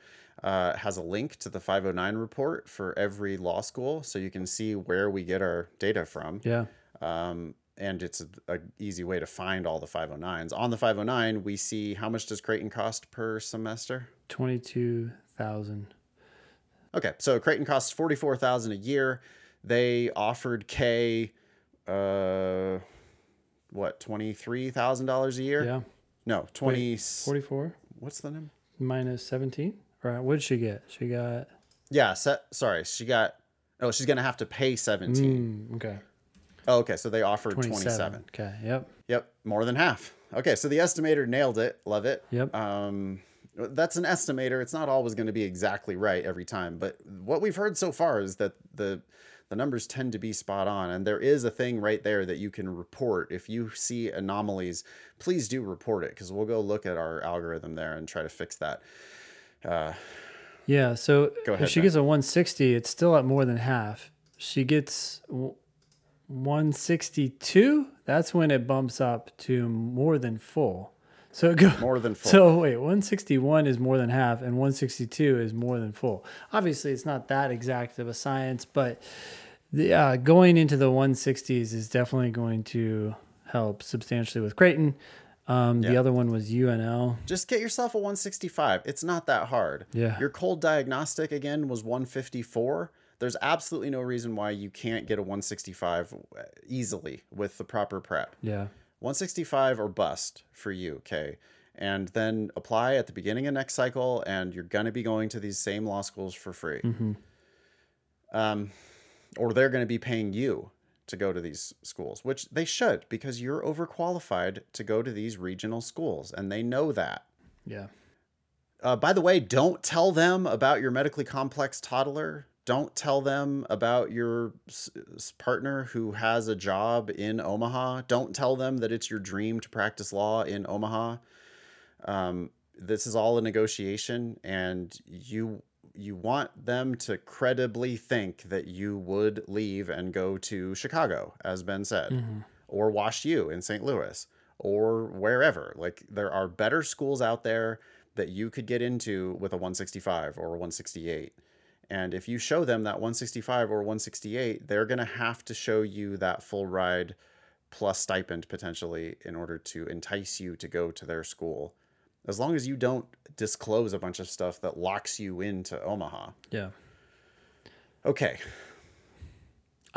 uh, has a link to the 509 report for every law school so you can see where we get our data from Yeah. um, and it's a, a easy way to find all the 509s on the 509 we see how much does creighton cost per semester 22,000. Okay, so Creighton costs forty four thousand a year. They offered K, uh, what twenty three thousand dollars a year? Yeah, No, twenty. forty four What's the name? minus seventeen. Right? What did she get? She got. Yeah, set, sorry, she got. Oh, she's gonna have to pay seventeen. Mm, okay. Oh, okay, so they offered twenty 27. Okay. Yep. Yep, more than half. Okay, so the estimator nailed it. Love it. Yep. Um, that's an estimator. It's not always going to be exactly right every time, but what we've heard so far is that the the numbers tend to be spot on, and there is a thing right there that you can report if you see anomalies. Please do report it because we'll go look at our algorithm there and try to fix that. Yeah. So Go ahead, if she gets a 160, it's still at more than half. She gets 162. That's when it bumps up to more than full. So it goes. More than full. So wait, 161 is more than half, and 162 is more than full. Obviously, it's not that exact of a science, but the, uh, going into the 160s is definitely going to help substantially with Creighton. Um, The other one was UNL. Just get yourself a 165. It's not that hard. Yeah. Your cold diagnostic again was 154. There's absolutely no reason why you can't get a 165 easily with the proper prep. Yeah. 165 or bust for you, okay? And then apply at the beginning of next cycle, and you're gonna be going to these same law schools for free. Um, or they're gonna be paying you to go to these schools, which they should because you're overqualified to go to these regional schools, and they know that. Yeah. Uh, by the way, don't tell them about your medically complex toddler. Don't tell them about your s- partner who has a job in Omaha. Don't tell them that it's your dream to practice law in Omaha. Um, this is all a negotiation, and you you want them to credibly think that you would leave and go to Chicago, as Ben said, mm-hmm. or Wash U in St. Louis, or wherever. Like there are better schools out there that you could get into with a 165 or a 168. And if you show them that 165 or 168, they're going to have to show you that full ride plus stipend potentially in order to entice you to go to their school. As long as you don't disclose a bunch of stuff that locks you into Omaha. Yeah. Okay.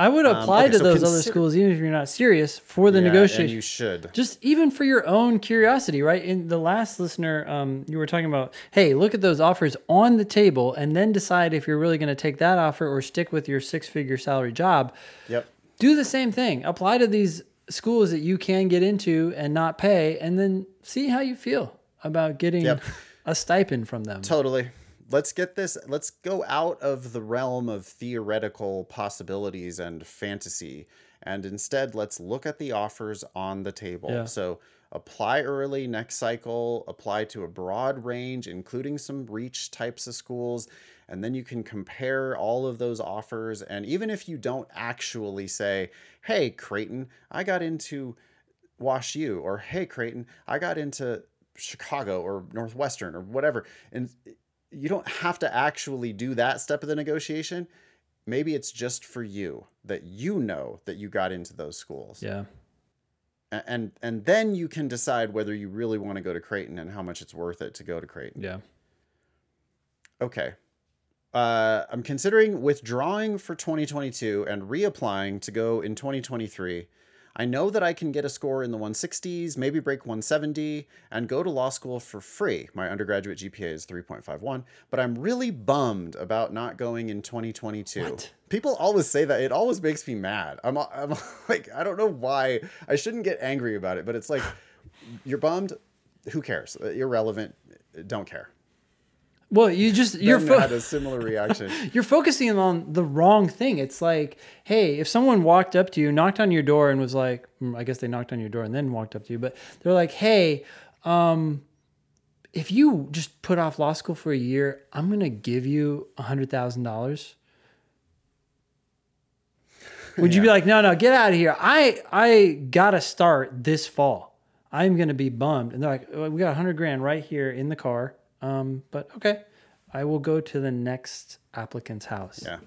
I would apply Um, okay, to so those other schools even if you're not serious for the Yeah, negotiation. You should. just even for your own curiosity, right? In the last listener, um, you were talking about, hey, look at those offers on the table and then decide if you're really going to take that offer or stick with your six figure salary job. Yep. Do the same thing. Apply to these schools that you can get into and not pay, and then see how you feel about getting Yep. a stipend from them. Totally. Let's get this. Let's go out of the realm of theoretical possibilities and fantasy, and instead let's look at the offers on the table. Yeah. So apply early next cycle. Apply to a broad range, including some reach types of schools, and then you can compare all of those offers. And even if you don't actually say, "Hey, Creighton, I got into Wash U," or "Hey, Creighton, I got into Chicago or Northwestern or whatever," and you don't have to actually do that step of the negotiation. Maybe it's just for you that you know that you got into those schools. Yeah. And and then you can decide whether you really want to go to Creighton and how much it's worth it to go to Creighton. Yeah. Okay. Uh, I'm considering withdrawing for 2022 and reapplying to go in 2023. I know that I can get a score in the 160s, maybe break 170, and go to law school for free. My undergraduate GPA is 3.51, but I'm really bummed about not going in 2022. What? People always say that. It always makes me mad. I'm, I'm like, I don't know why. I shouldn't get angry about it, but it's like, you're bummed. Who cares? Irrelevant. Don't care. Well, you just you're fo- had a similar reaction. you're focusing on the wrong thing. It's like, hey, if someone walked up to you, knocked on your door, and was like, mm, I guess they knocked on your door and then walked up to you, but they're like, hey, um, if you just put off law school for a year, I'm gonna give you a hundred thousand dollars. Would you be like, no, no, get out of here? I I gotta start this fall. I'm gonna be bummed. And they're like, "Well, we got a hundred grand right here in the car. Um, but okay, I will go to the next applicant's house. Yeah.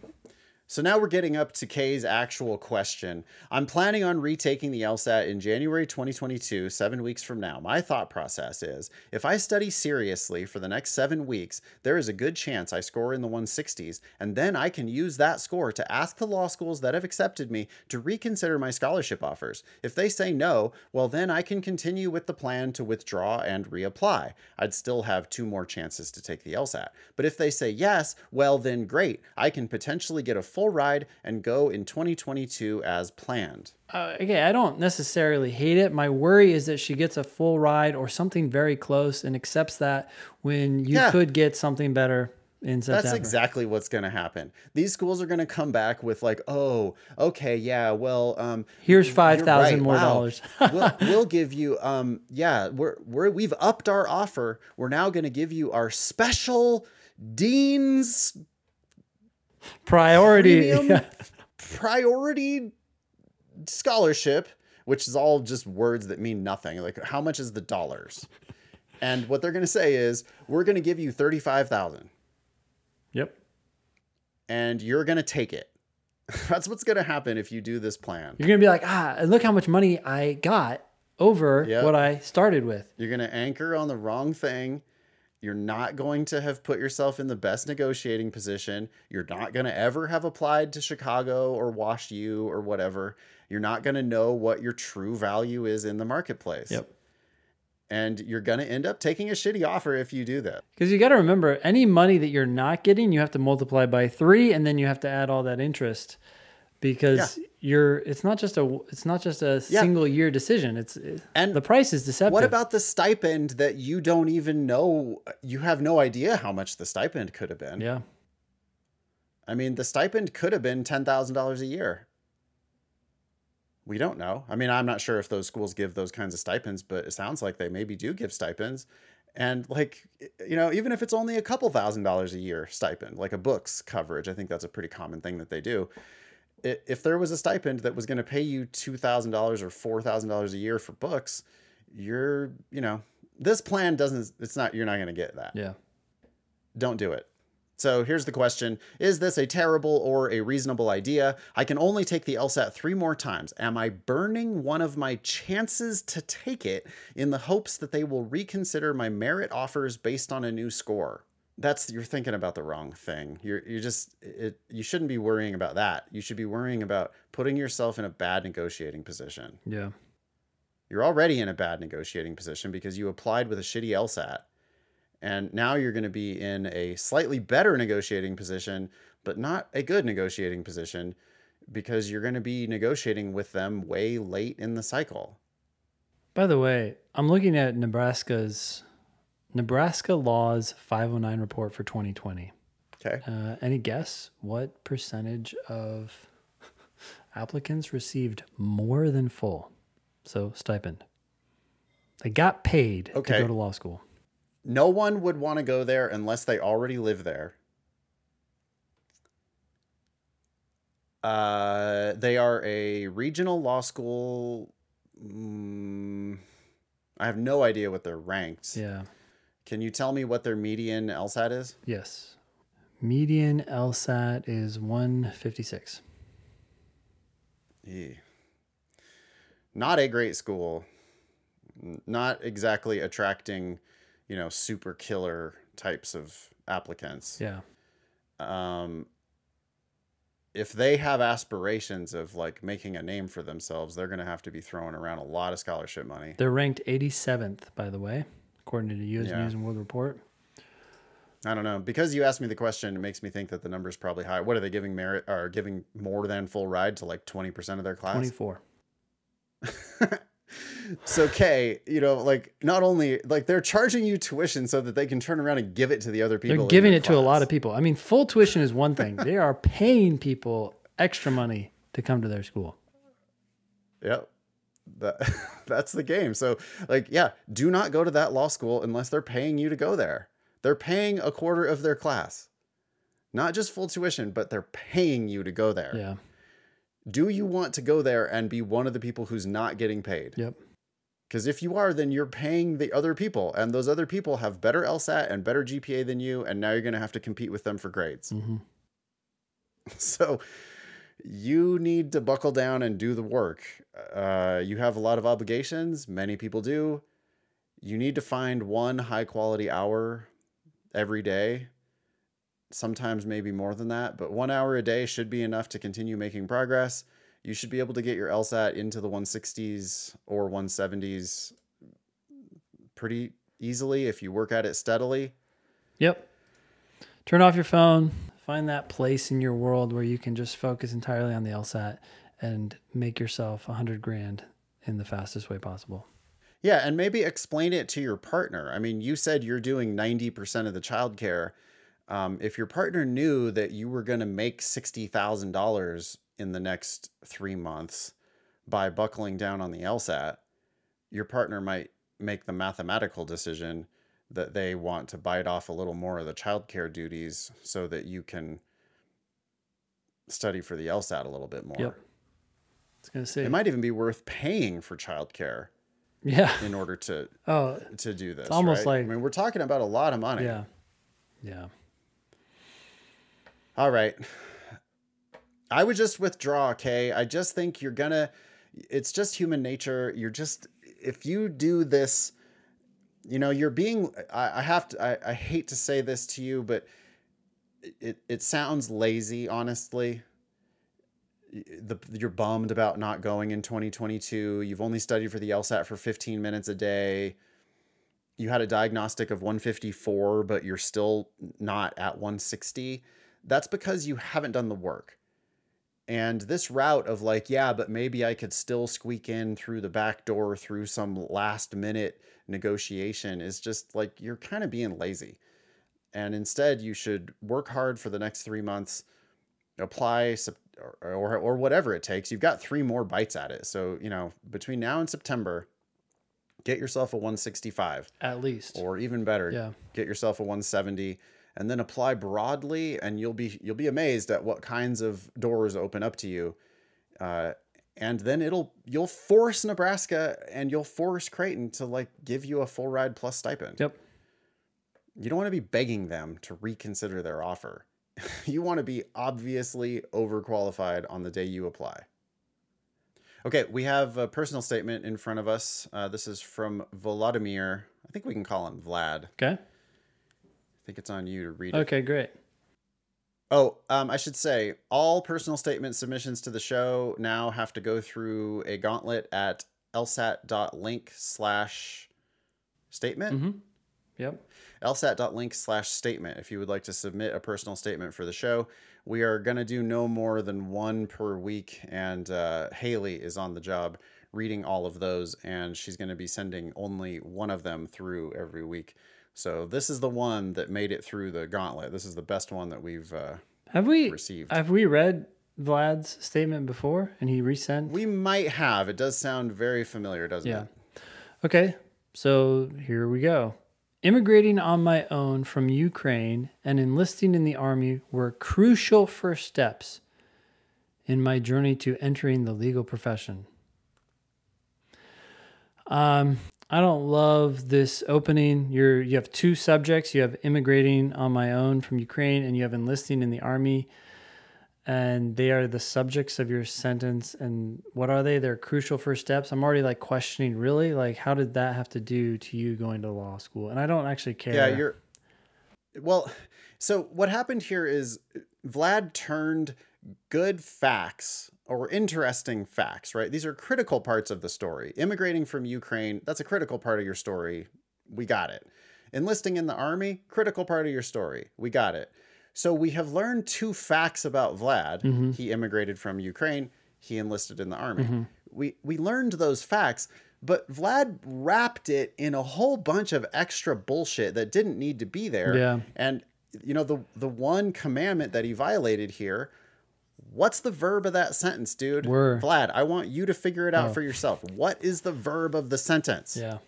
So now we're getting up to Kay's actual question. I'm planning on retaking the LSAT in January 2022, seven weeks from now. My thought process is if I study seriously for the next seven weeks, there is a good chance I score in the 160s, and then I can use that score to ask the law schools that have accepted me to reconsider my scholarship offers. If they say no, well, then I can continue with the plan to withdraw and reapply. I'd still have two more chances to take the LSAT. But if they say yes, well, then great. I can potentially get a full ride and go in 2022 as planned. Uh, okay, I don't necessarily hate it. My worry is that she gets a full ride or something very close and accepts that when you Yeah. could get something better in That's exactly what's going to happen. These schools are going to come back with like, "Oh, okay, yeah, well, um Here's five thousand right, more wow. dollars. we'll, we'll give you um yeah, we're we're we've upped our offer. We're now going to give you our special dean's Priority. priority scholarship, which is all just words that mean nothing. Like how much is the dollars? And what they're going to say is, we're going to give you 35,000 yep. and you're going to take it. That's what's going to happen if you do this plan. You're gonna be like, ah, look how much money I got over Yep. what I started with. You're going to anchor on the wrong thing. You're not going to have put yourself in the best negotiating position. You're not going to ever have applied to Chicago or Wash U or whatever. You're not going to know what your true value is in the marketplace. Yep. And you're going to end up taking a shitty offer if you do that. Because you got to remember, any money that you're not getting, you have to multiply by three, and then you have to add all that interest. Because you're, it's not just a, it's not just a Yeah. single year decision. It's And the price is deceptive. What about the stipend that you don't even know? You have no idea how much the stipend could have been. Yeah, I mean, the stipend could have been $10,000 a year. We don't know. I mean, I'm not sure if those schools give those kinds of stipends, but it sounds like they maybe do give stipends. And like, you know, even if it's only a couple thousand dollars a year stipend, like a books coverage, I think that's a pretty common thing that they do. If there was a stipend that was going to pay you $2,000 or $4,000 a year for books, you're, you know, this plan doesn't, it's not, you're not going to get that yeah. don't do it. So here's the question Is this a terrible or a reasonable idea? I can only take the LSAT three more times. Am I burning one of my chances to take it in the hopes that they will reconsider my merit offers based on a new score? That's you're thinking about the wrong thing. You're you're just it you shouldn't be worrying about that. You should be worrying about putting yourself in a bad negotiating position. Yeah. You're already in a bad negotiating position because you applied with a shitty LSAT. And now you're going to be in a slightly better negotiating position, but not a good negotiating position because you're going to be negotiating with them way late in the cycle. By the way, I'm looking at Nebraska's Nebraska Laws 509 report for 2020. Okay. Uh, any guess what percentage of applicants received more than full? So stipend. They got paid Okay. to go to law school. No one would want to go there unless they already live there. Uh, they are a regional law school. Mm, I have no idea what they're ranked. Yeah. Can you tell me what their median LSAT is? Yes. Median LSAT is 156. Eh. Not a great school. Not exactly attracting, you know, super killer types of applicants. Yeah. um, if they have aspirations of like making a name for themselves, they're going to have to be throwing around a lot of scholarship money. They're ranked 87th, by the way, according to the U.S. Yeah. News and World Report. I don't know because you asked me the question, it makes me think that the number is probably high. What are they giving merit or giving more than full ride to like twenty percent of their class? 24. so Kay, you know, like not only like they're charging you tuition so that they can turn around and give it to the other people. They're giving it to a lot of people. I mean, full tuition is one thing. they are paying people extra money to come to their school. Yep. That that's the game. So like yeah, do not go to that law school unless they're paying you to go there. They're paying a quarter of their class. Not just full tuition, but they're paying you to go there. Yeah. Do you want to go there and be one of the people who's not getting paid? Yep. Because if you are, then you're paying the other people, and those other people have better LSAT and better GPA than you, and now you're going to have to compete with them for grades. hmm So you need to buckle down and do the work. Uh, you have a lot of obligations. Many people do. You need to find one high quality hour every day. Sometimes maybe more than that, but one hour a day should be enough to continue making progress. You should be able to get your LSAT into the 160s or 170s pretty easily if you work at it steadily. Yep. Turn off your phone. Find that place in your world where you can just focus entirely on the LSAT and make yourself a hundred grand in the fastest way possible. Yeah, and maybe explain it to your partner. I mean, you said you're doing 90% of the childcare. Um, if your partner knew that you were going to make $60,000 in the next three months by buckling down on the LSAT, your partner might make the mathematical decision that they want to bite off a little more of the childcare duties so that you can study for the LSAT a little bit more. Yep. It's gonna say It might even be worth paying for childcare Yeah. in order to Oh to do this. almost right? like- I mean, we're talking about a lot of money. yeah. Yeah. All right. I would just withdraw, okay? I just think you're gonna it's just human nature. You're just if you do this, you know, you're being I, I have to I, I hate to say this to you, but it it sounds lazy, honestly. The, you're bummed about not going in 2022. You've only studied for the LSAT for 15 minutes a day. You had a diagnostic of 154, but you're still not at 160 that's because you haven't done the work. And this route of like, yeah, but maybe I could still squeak in through the back door through some last minute negotiation is just like you're kind of being lazy. And instead, you should work hard for the next three months, apply or, or, or whatever it takes. You've got three more bites at it. So, you know, between now and September, get yourself a 165 At least. or even better, Yeah. get yourself a 170 and then apply broadly and you'll be you'll be amazed at what kinds of doors open up to you. Uh, and then it'll you'll force nebraska and you'll force creighton to like give you a full ride plus stipend. Yep. you don't want to be begging them to reconsider their offer. You want to be obviously overqualified on the day you apply. Okay we have a personal statement in front of us. Uh, this is from vladimir. I think we can call him vlad. Okay. I think it's on you to read it. Okay, great. Oh, um, I should say all personal statement submissions to the show now have to go through a gauntlet at lsat.link slash statement. Mm-hmm. Yep. lsat.link slash statement if you would like to submit a personal statement for the show. We are going to do no more than one per week, and uh, Haley is on the job reading all of those, and she's going to be sending only one of them through every week. So this is the one that made it through the gauntlet. This is the best one that we've uh, Have we received. have we read Vlad's statement before and he resent? we might have. It does sound very familiar, doesn't Yeah. it? Okay, so here we go. Immigrating on my own from Ukraine and enlisting in the army were crucial first steps in my journey to entering the legal profession. Um, I don't love this opening. You're you have two subjects. You have immigrating on my own from Ukraine, and you have enlisting in the army. And they are the subjects of your sentence. And what are they? They're crucial first steps. I'm already like questioning, really, like how did that have to do to you going to law school? And I don't actually care. Yeah, you're. Well, so what happened here is Vlad turned good facts or interesting facts, right? These are critical parts of the story. Immigrating from Ukraine, that's a critical part of your story. We got it. Enlisting in the army, critical part of your story. We got it. So we have learned two facts about Vlad. Mm-hmm. He immigrated from Ukraine, he enlisted in the army. Mm-hmm. We we learned those facts, but Vlad wrapped it in a whole bunch of extra bullshit that didn't need to be there. Yeah. And you know the the one commandment that he violated here What's the verb of that sentence, dude? Were. Vlad, I want you to figure it out Oh. for yourself. What is the verb of the sentence? yeah.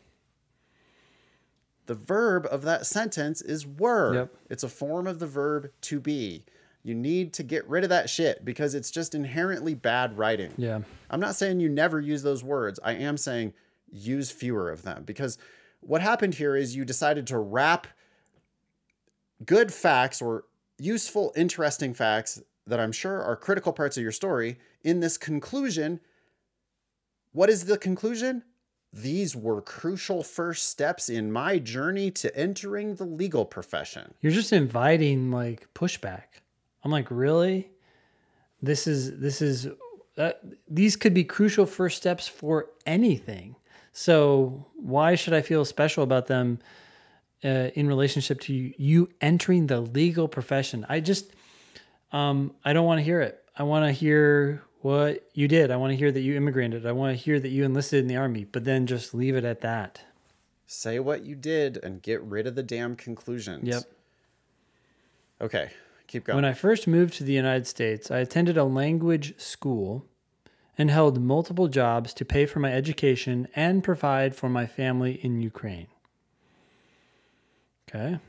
The verb of that sentence is were. Yep. It's a form of the verb to be. You need to get rid of that shit because it's just inherently bad writing. Yeah. I'm not saying you never use those words. I am saying use fewer of them because what happened here is you decided to wrap good facts or useful, interesting facts that I'm sure are critical parts of your story. In this conclusion, what is the conclusion? These were crucial first steps in my journey to entering the legal profession. You're just inviting like pushback. I'm like, really? This is this is uh, these could be crucial first steps for anything. So why should I feel special about them uh, in relationship to you, you entering the legal profession? I just um, I don't want to hear it. I want to hear what you did. I want to hear that you immigrated. I want to hear that you enlisted in the army, but then just leave it at that. Say what you did and get rid of the damn conclusions. Yep. Okay, keep going. When I first moved to the United States, I attended a language school and held multiple jobs to pay for my education and provide for my family in Ukraine. Okay.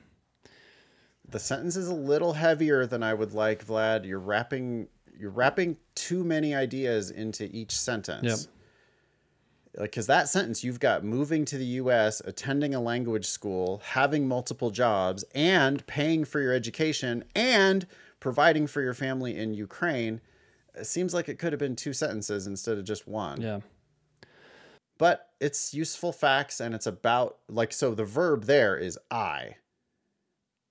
The sentence is a little heavier than I would like, Vlad. You're wrapping you're wrapping too many ideas into each sentence. Yep. Like, because that sentence you've got moving to the U.S., attending a language school, having multiple jobs, and paying for your education, and providing for your family in Ukraine. It seems like it could have been two sentences instead of just one. Yeah. But it's useful facts, and it's about like so. The verb there is I,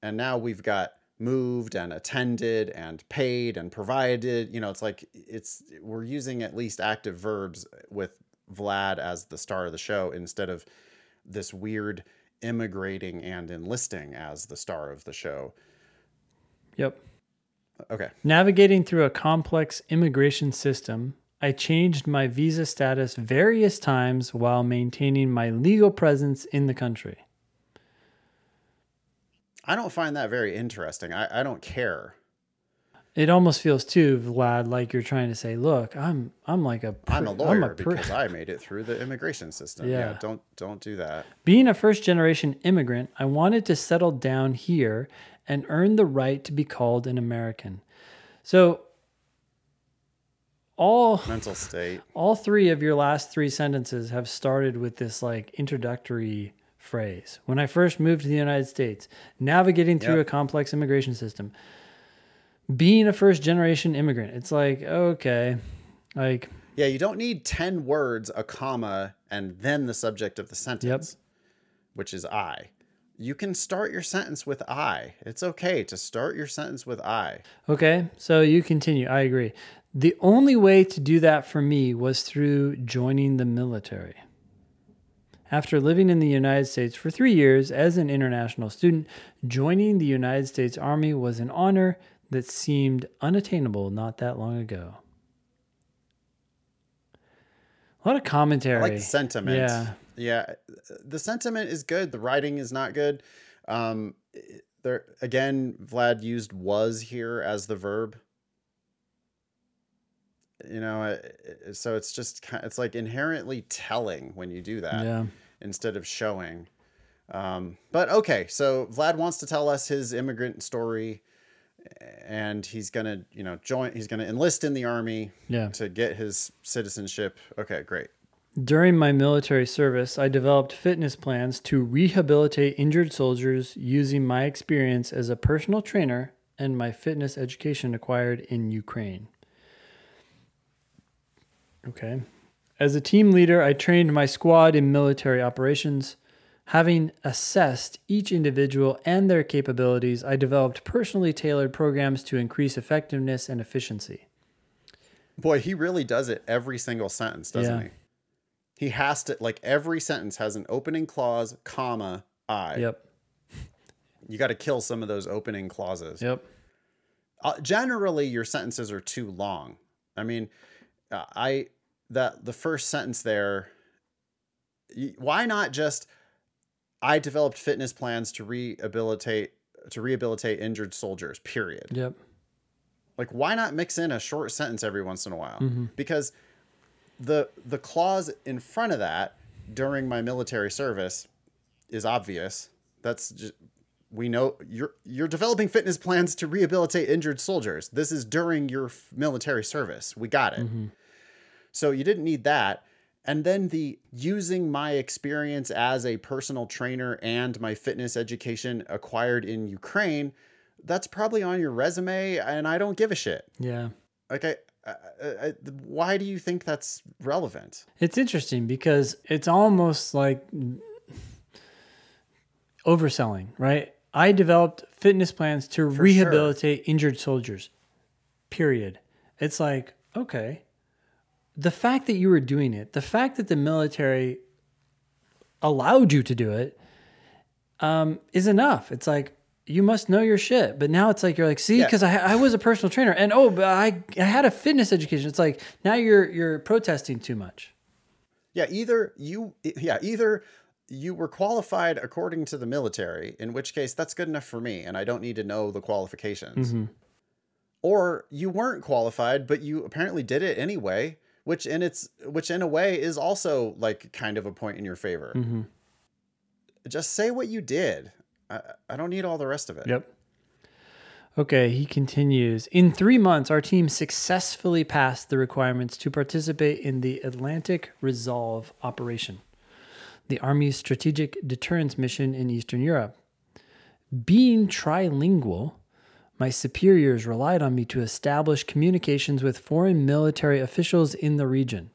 and now we've got moved and attended and paid and provided. You know, it's like it's we're using at least active verbs with Vlad as the star of the show instead of this weird immigrating and enlisting as the star of the show. Yep. Okay. Navigating through a complex immigration system, I changed my visa status various times while maintaining my legal presence in the country. I don't find that very interesting. I, I don't care. It almost feels too, Vlad, like you're trying to say, "Look, I'm I'm like a I'm a lawyer pr- because I made it through the immigration system. Yeah. Yeah. don't don't do that. Being a first generation immigrant, I wanted to settle down here and earn the right to be called an American. So all Mental state. all three of your last three sentences have started with this like introductory phrase. When I first moved to the United States, navigating through Yep. a complex immigration system, being a first generation immigrant. It's like, okay, like Yeah, you don't need 10 words, a comma, and then the subject of the sentence, which is I. You can start your sentence with I. It's okay to start your sentence with I. Okay, so you continue. I agree. The only way to do that for me was through joining the military. After living in the United States for three years as an international student, joining the United States Army was an honor that seemed unattainable not that long ago. A lot of commentary. I like the sentiment. Yeah. Yeah. The sentiment is good. The writing is not good. Um, there again, Vlad used was here as the verb. You know, so it's just it's like inherently telling when you do that Yeah. Instead of showing. Um, but okay, so Vlad wants to tell us his immigrant story, and he's gonna, you know, join. He's gonna enlist in the army Yeah. to get his citizenship. Okay, great. During my military service, I developed fitness plans to rehabilitate injured soldiers using my experience as a personal trainer and my fitness education acquired in Ukraine. Okay. As a team leader, I trained my squad in military operations. Having assessed each individual and their capabilities, I developed personally tailored programs to increase effectiveness and efficiency. Boy, he really does it every single sentence, doesn't Yeah. he? He has to like every sentence has an opening clause, comma, I. Yep. You got to kill some of those opening clauses. Yep. Uh, generally, your sentences are too long. I mean, uh, I that the first sentence there. Why not just? I developed fitness plans to rehabilitate to rehabilitate injured soldiers. Period. Yep. Like, why not mix in a short sentence every once in a while? Mm-hmm. Because the the clause in front of that during my military service is obvious. That's just we know you're you're developing fitness plans to rehabilitate injured soldiers. This is during your f- military service. We got it. So you didn't need that. And then the using my experience as a personal trainer and my fitness education acquired in Ukraine, that's probably on your resume and I don't give a shit. Yeah. Like I, I, I why do you think that's relevant? It's interesting because it's almost like overselling, right? I developed fitness plans to For rehabilitate injured soldiers. Period. It's like, okay. The fact that you were doing it, the fact that the military allowed you to do it, um, is enough. It's like you must know your shit. But now it's like you're like, see, Yeah. because I, I was a personal trainer, and oh, but I I had a fitness education. It's like now you're you're protesting too much. Yeah, either you yeah, either you were qualified according to the military, in which case that's good enough for me and I don't need to know the qualifications. Mm-hmm. Or you weren't qualified but you apparently did it anyway, which in its which in a way is also like kind of a point in your favor. Mm-hmm. Just say what you did. I, I don't need all the rest of it. Yep. Okay, he continues. In three months, our team successfully passed the requirements to participate in the Atlantic Resolve operation, the Army's strategic deterrence mission in Eastern Europe. Being trilingual, my superiors relied on me to establish communications with foreign military officials in the region.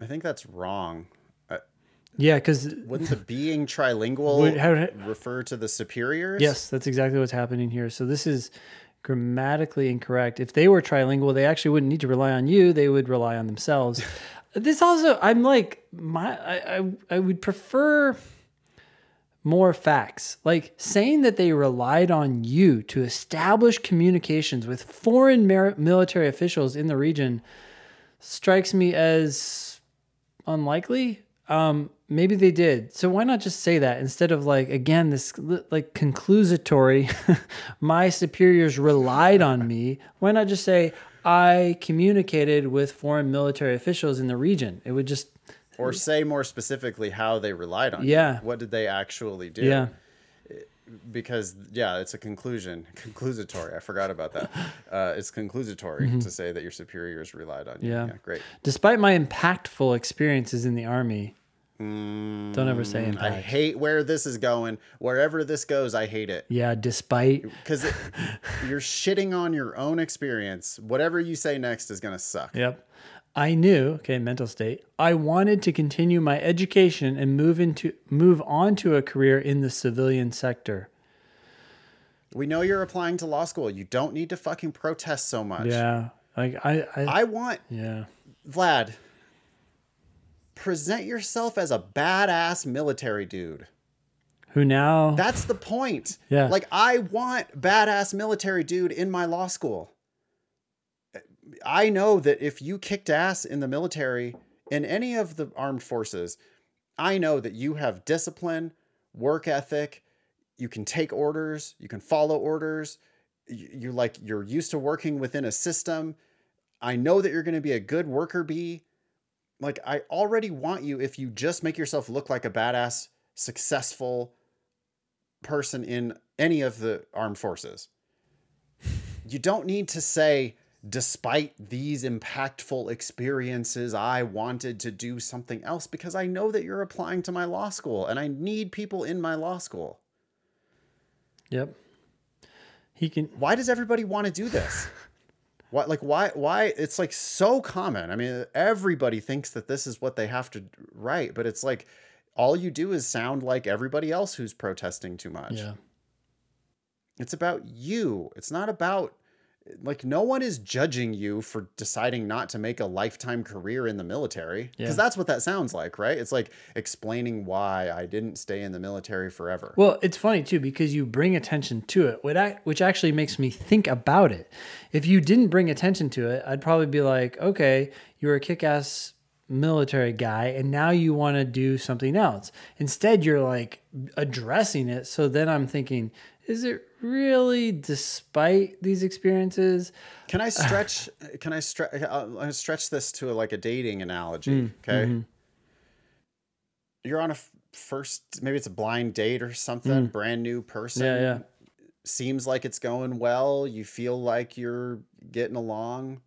I think that's wrong. Uh, Yeah, because wouldn't the being trilingual Would- how- refer to the superiors? Yes, that's exactly what's happening here. So this is grammatically incorrect. If they were trilingual, they actually wouldn't need to rely on you. They would rely on themselves. this also, I'm like, my, I, I, I would prefer more facts. Like saying that they relied on you to establish communications with foreign mer- military officials in the region strikes me as unlikely. Um, maybe they did. So why not just say that instead of like again this like conclusatory? my superiors relied on me. Why not just say I communicated with foreign military officials in the region? It would just Or say more specifically how they relied on you. Yeah. What did they actually do? yeah because yeah, it's a conclusion, conclusatory. I forgot about that. Uh, it's conclusatory to say that your superiors relied on you. Mm-hmm. Yeah. great. Despite my impactful experiences in the army, don't ever say impact. I hate where this is going. Wherever this goes, I hate it yeah, despite because you're shitting on your own experience. Whatever you say next is gonna suck. Yep. I knew, okay, mental state. I wanted to continue my education and move into move on to a career in the civilian sector. We know you're applying to law school. You don't need to fucking protest so much. Yeah. Like I, I, I want yeah. Vlad. Present yourself as a badass military dude. Who now That's the point. Yeah. Like I want badass military dude in my law school. I know that if you kicked ass in the military in any of the armed forces, I know that you have discipline, work ethic, you can take orders, you can follow orders, you- like you're used to working within a system. I know that you're going to be a good worker bee. Like I already want you if you just make yourself look like a badass, successful person in any of the armed forces. You don't need to say, despite these impactful experiences, I wanted to do something else because I know that you're applying to my law school and I need people in my law school. Yep. He can Why does everybody want to do this? Why, like why why it's like so common. I mean, everybody thinks that this is what they have to write, but it's like all you do is sound like everybody else who's protesting too much. Yeah. It's about you. It's not about like no one is judging you for deciding not to make a lifetime career in the military because Yeah. that's what that sounds like, right? It's like explaining why I didn't stay in the military forever. Well, it's funny too because you bring attention to it, which which actually makes me think about it. If you didn't bring attention to it, I'd probably be like, okay, you're a kick-ass military guy, and now you want to do something else. Instead, you're like addressing it. So then I'm thinking, is it really, despite these experiences? Can I stretch? can I stretch? Uh, I'll uh, stretch this to like a dating analogy. Mm, okay. Mm-hmm. You're on a f- first, maybe it's a blind date or something. Mm. Brand new person. Yeah, yeah. Seems like it's going well. You feel like you're getting along,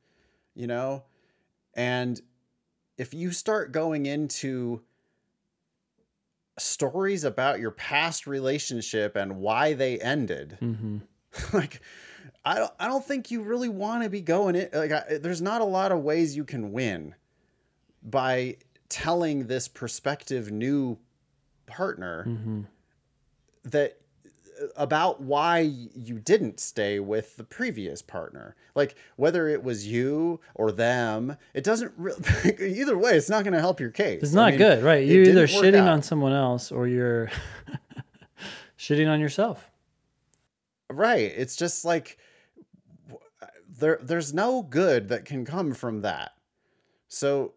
you know, and if you start going into stories about your past relationship and why they ended Mm-hmm. like I don't I don't think you really want to be going it like I, there's not a lot of ways you can win by telling this prospective new partner that about why you didn't stay with the previous partner like whether it was you or them it doesn't really either way it's not going to help your case It's I not mean, good, right? You're either shitting out. on someone else or you're shitting on yourself. Right. It's just like there there's no good that can come from that. So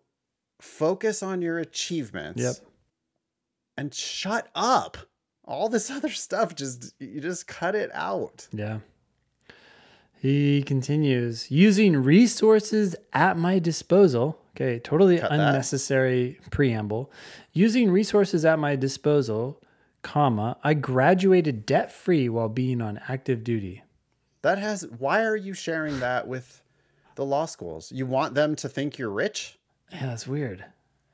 focus on your achievements. Yep. And shut up. All this other stuff just you just cut it out. Yeah. He continues using resources at my disposal. Okay, totally Cut that. unnecessary preamble. Using resources at my disposal, comma, I graduated debt free while being on active duty. That has why are you sharing that with the law schools? You want them to think you're rich? Yeah, that's weird.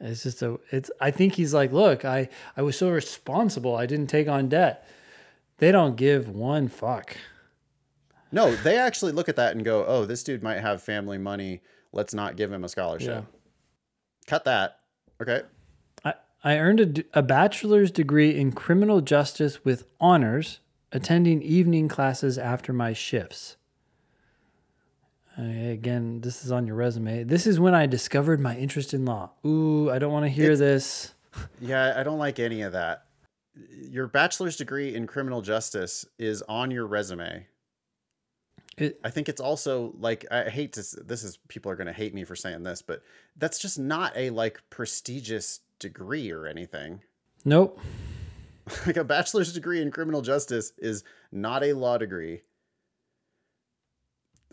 It's just a it's I think he's like, look, I I was so responsible. I didn't take on debt. They don't give one fuck. No, they actually look at that and go, "Oh, this dude might have family money. Let's not give him a scholarship." Cut that. Okay. I, I earned a, a bachelor's degree in criminal justice with honors, attending evening classes after my shifts. Again, this is on your resume. This is when I discovered my interest in law. Ooh, I don't want to hear this. Yeah, I don't like any of that. Your bachelor's degree in criminal justice is on your resume. It, I think it's also like I hate to this is people are going to hate me for saying this, but that's just not a like prestigious degree or anything. nope. like a bachelor's degree in criminal justice is not a law degree.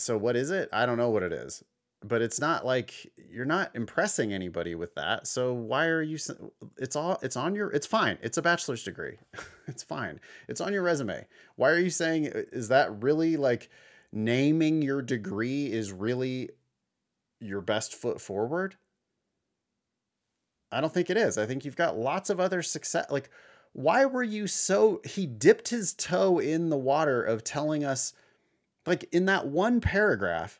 So what is it? I don't know what it is. But it's not like you're not impressing anybody with that. So why are you it's all it's on your it's fine. It's a bachelor's degree. it's fine. It's on your resume. Why are you saying is that really like naming your degree is really your best foot forward? I don't think it is. I think you've got lots of other success. Like, why were you so? He dipped his toe in the water of telling us, like, in that one paragraph,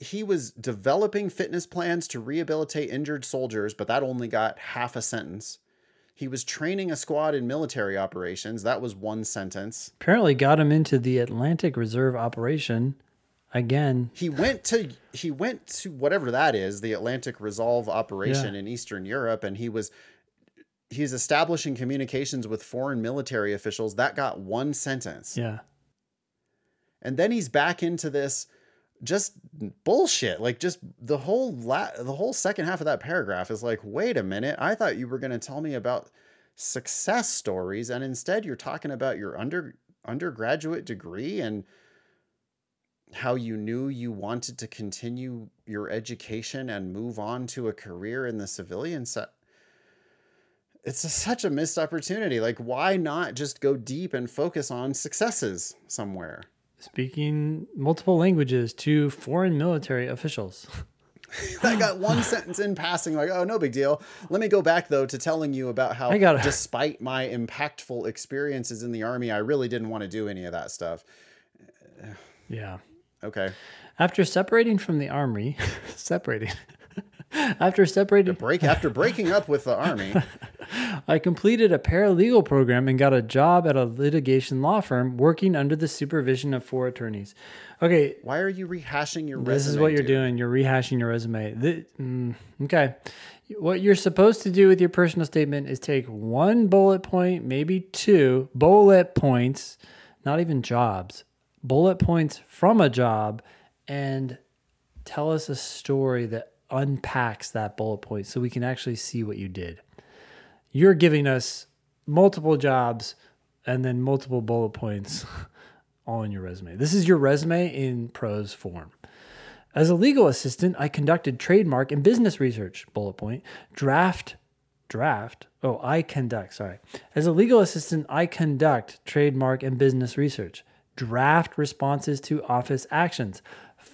he- was developing fitness plans to rehabilitate injured soldiers, but that only got half a sentence. He was training a squad in military operations. That was one sentence. Apparently got him into the Atlantic Reserve operation. Again, he went to he went to whatever that is the atlantic resolve operation Yeah. in eastern europe and he was he's establishing communications with foreign military officials that got one sentence yeah. And then he's back into this just bullshit. Like just the whole la- the whole second half of that paragraph is like wait a minute i thought you were going to tell me about success stories and instead you're talking about your under undergraduate degree and how you knew you wanted to continue your education and move on to a career in the civilian set it's a, such a missed opportunity. Like why not just go deep and focus on successes somewhere Speaking multiple languages to foreign military officials. I got one sentence in passing, like, oh, no big deal. Let me go back, though, to telling you about how, gotta- despite my impactful experiences in the Army, I really didn't want to do any of that stuff. Yeah. Okay. After separating from the army, separating. After separating, Break after breaking up with the Army. I completed a paralegal program and got a job at a litigation law firm working under the supervision of four attorneys. Okay, Why are you rehashing your resume? this is what you're dude? doing. You're rehashing your resume. Mm, okay. What you're supposed to do with your personal statement is take one bullet point, maybe two bullet points, not even jobs, bullet points from a job, and tell us a story that unpacks that bullet point so we can actually see what you did. You're giving us multiple jobs and then multiple bullet points in your resume. This is your resume in prose form. As a legal assistant, I conducted trademark and business research. Bullet point. Draft, draft. Oh, I conduct, sorry. As a legal assistant, I conduct trademark and business research, draft responses to office actions,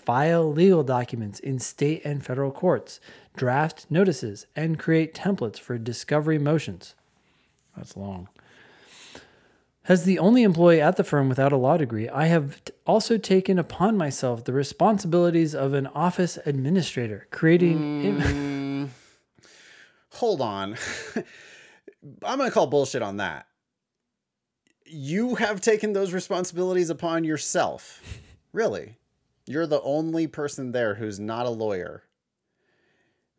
file legal documents in state and federal courts, draft notices, and create templates for discovery motions. That's long. As the only employee at the firm without a law degree, I have t- also taken upon myself the responsibilities of an office administrator, creating. Hmm. Hold on. I'm going to call bullshit on that. You have taken those responsibilities upon yourself. Really? You're the only person there who's not a lawyer.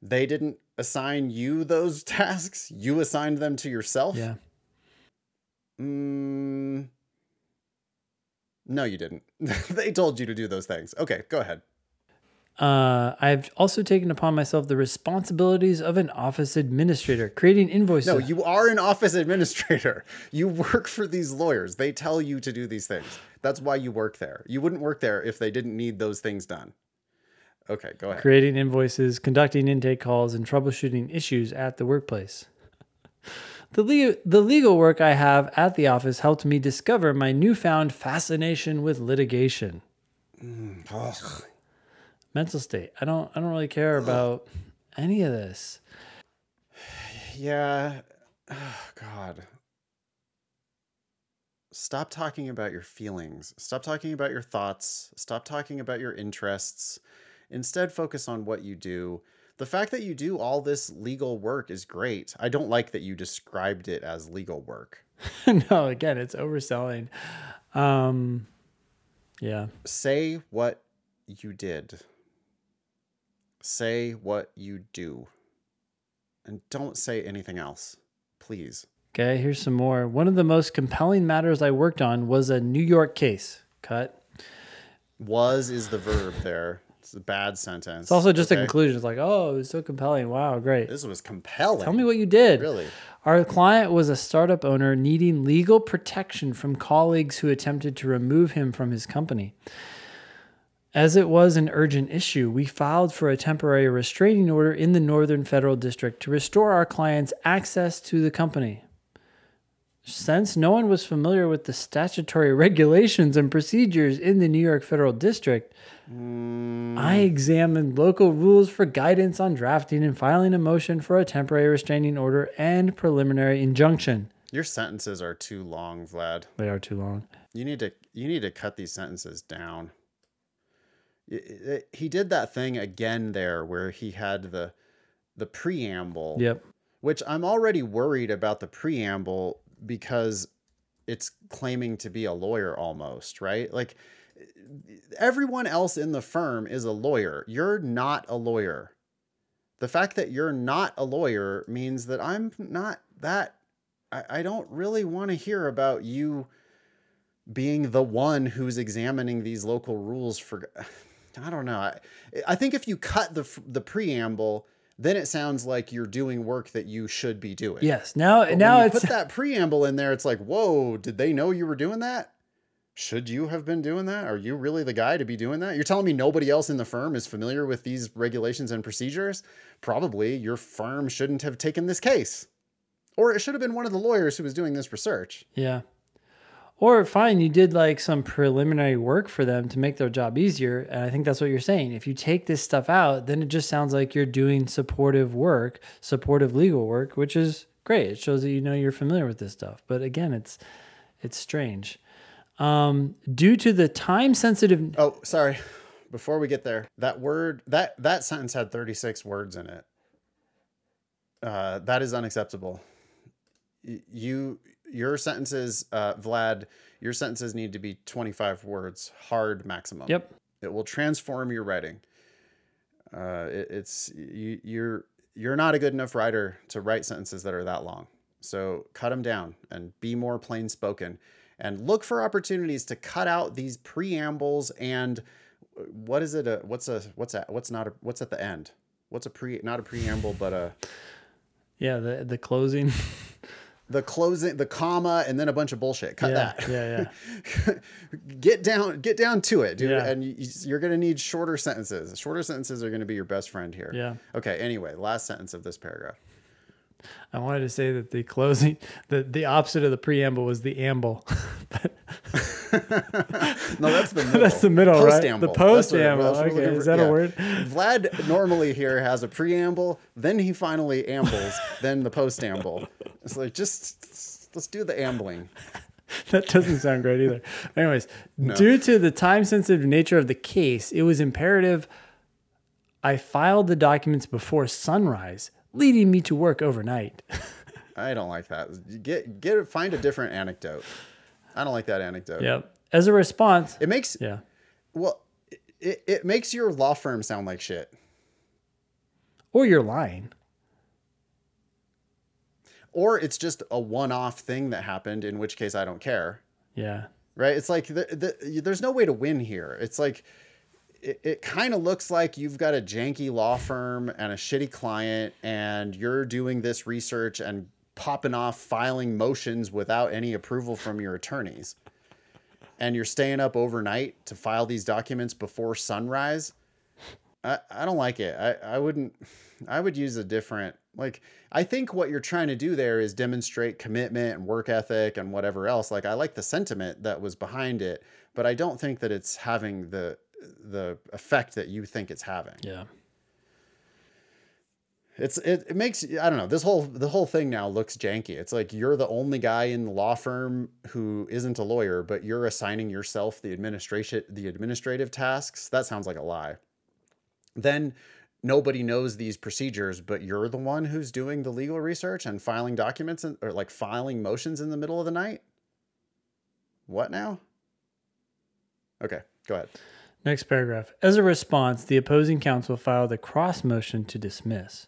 They didn't assign you those tasks, you assigned them to yourself? yeah. Mm, no, you didn't. they told you to do those things. Okay, go ahead. Uh, I've also taken upon myself the responsibilities of an office administrator, creating invoices. No, you are an office administrator. You work for these lawyers. They tell you to do these things. That's why you work there. You wouldn't work there if they didn't need those things done. Okay, go ahead. creating invoices, conducting intake calls, and troubleshooting issues at the workplace. The, le- the legal work I have at the office helped me discover my newfound fascination with litigation. Mm, ugh. Mental state. I don't. I don't really care about any of this. Yeah. Oh, God. Stop talking about your feelings. Stop talking about your thoughts. Stop talking about your interests. Instead, focus on what you do. The fact that you do all this legal work is great. I don't like that you described it as legal work. no, again, it's overselling. Um, yeah. Say what you did. Say what you do. And don't say anything else. Please. Okay. Here's some more. One of the most compelling matters I worked on was a New York case. Cut. Was is the verb there. It's a bad sentence. It's also just a conclusion. It's like, oh, it was so compelling. Wow, great. This was compelling. Tell me what you did. Really? Our client was a startup owner needing legal protection from colleagues who attempted to remove him from his company. As it was an urgent issue, we filed for a temporary restraining order in the Northern Federal District to restore our client's access to the company. Since no one was familiar with the statutory regulations and procedures in the New York Federal District, I hmm. examined local rules for guidance on drafting and filing a motion for a temporary restraining order and preliminary injunction. Your sentences are too long, Vlad. They are too long. You need to you need to cut these sentences down. He did that thing again there where he had the the preamble. Yep. which I'm already worried about the preamble because it's claiming to be a lawyer almost, right? Like everyone else in the firm is a lawyer. You're not a lawyer. The fact that you're not a lawyer means that I'm not that I, I don't really want to hear about you being the one who's examining these local rules for I don't know. I, I think if you cut the the preamble, then it sounds like you're doing work that you should be doing. Yes. Now, But now when you it's put that preamble in there, it's like, whoa, did they know you were doing that? Should you have been doing that? Are you really the guy to be doing that? You're telling me nobody else in the firm is familiar with these regulations and procedures? Probably your firm shouldn't have taken this case. Or it should have been one of the lawyers who was doing this research. yeah. Or fine, you did like some preliminary work for them to make their job easier, and I think that's what you're saying. If you take this stuff out, then it just sounds like you're doing supportive work, supportive legal work, which is great. It shows that you know you're familiar with this stuff. But again, it's it's strange. Um, due to the time sensitive Oh, sorry. Before we get there, that word that that sentence had 36 words in it. Uh, that is unacceptable. You your sentences, uh, Vlad, your sentences need to be 25 words, hard maximum. Yep. It will transform your writing. Uh, it, it's you, you're you're not a good enough writer to write sentences that are that long. So cut them down and be more plain spoken, and look for opportunities to cut out these preambles and uh, what is it? A, what's a what's a what's not a what's at the end? What's a pre not a preamble but a Yeah, the the closing. the closing the comma and then a bunch of bullshit. Cut yeah, that. yeah, yeah. get down get down to it dude Yeah. and you, you're going to need shorter sentences shorter sentences are going to be your best friend here Yeah. okay anyway last sentence of this paragraph I wanted to say that the closing, the the opposite of the preamble was the amble. no that's the middle. That's the middle, right? The Post-amble. That's what- post-amble. that's what we're Okay, is that a word? vlad normally here has a preamble then he finally ambles then the post-amble it's like just let's do the ambling that doesn't sound great either. Anyways, due to the time sensitive nature of the case, it was imperative I filed the documents before sunrise, leading me to work overnight. I don't like that. Get get find a different anecdote. I don't like that anecdote. yep. As a response, It makes yeah. well it, it makes your law firm sound like shit. Or you're lying. Or it's just a one-off thing that happened in which case I don't care. Yeah. right? It's like the, the, there's no way to win here. It's like it, it kind of looks like you've got a janky law firm and a shitty client, and you're doing this research and popping off filing motions without any approval from your attorneys. And you're staying up overnight to file these documents before sunrise. I, I don't like it. I, I wouldn't, I would use a different, like, I think what you're trying to do there is demonstrate commitment and work ethic and whatever else. Like, I like the sentiment that was behind it, but I don't think that it's having the, the effect that you think it's having. Yeah. It's it, it makes I don't know this whole the whole thing now looks janky. It's like you're the only guy in the law firm who isn't a lawyer, but you're assigning yourself the administration the administrative tasks. That sounds like a lie. Then nobody knows these procedures, but you're the one who's doing the legal research and filing documents in, or like filing motions in the middle of the night. What now? Okay, go ahead. Next paragraph. As a response, the opposing counsel filed a cross motion to dismiss.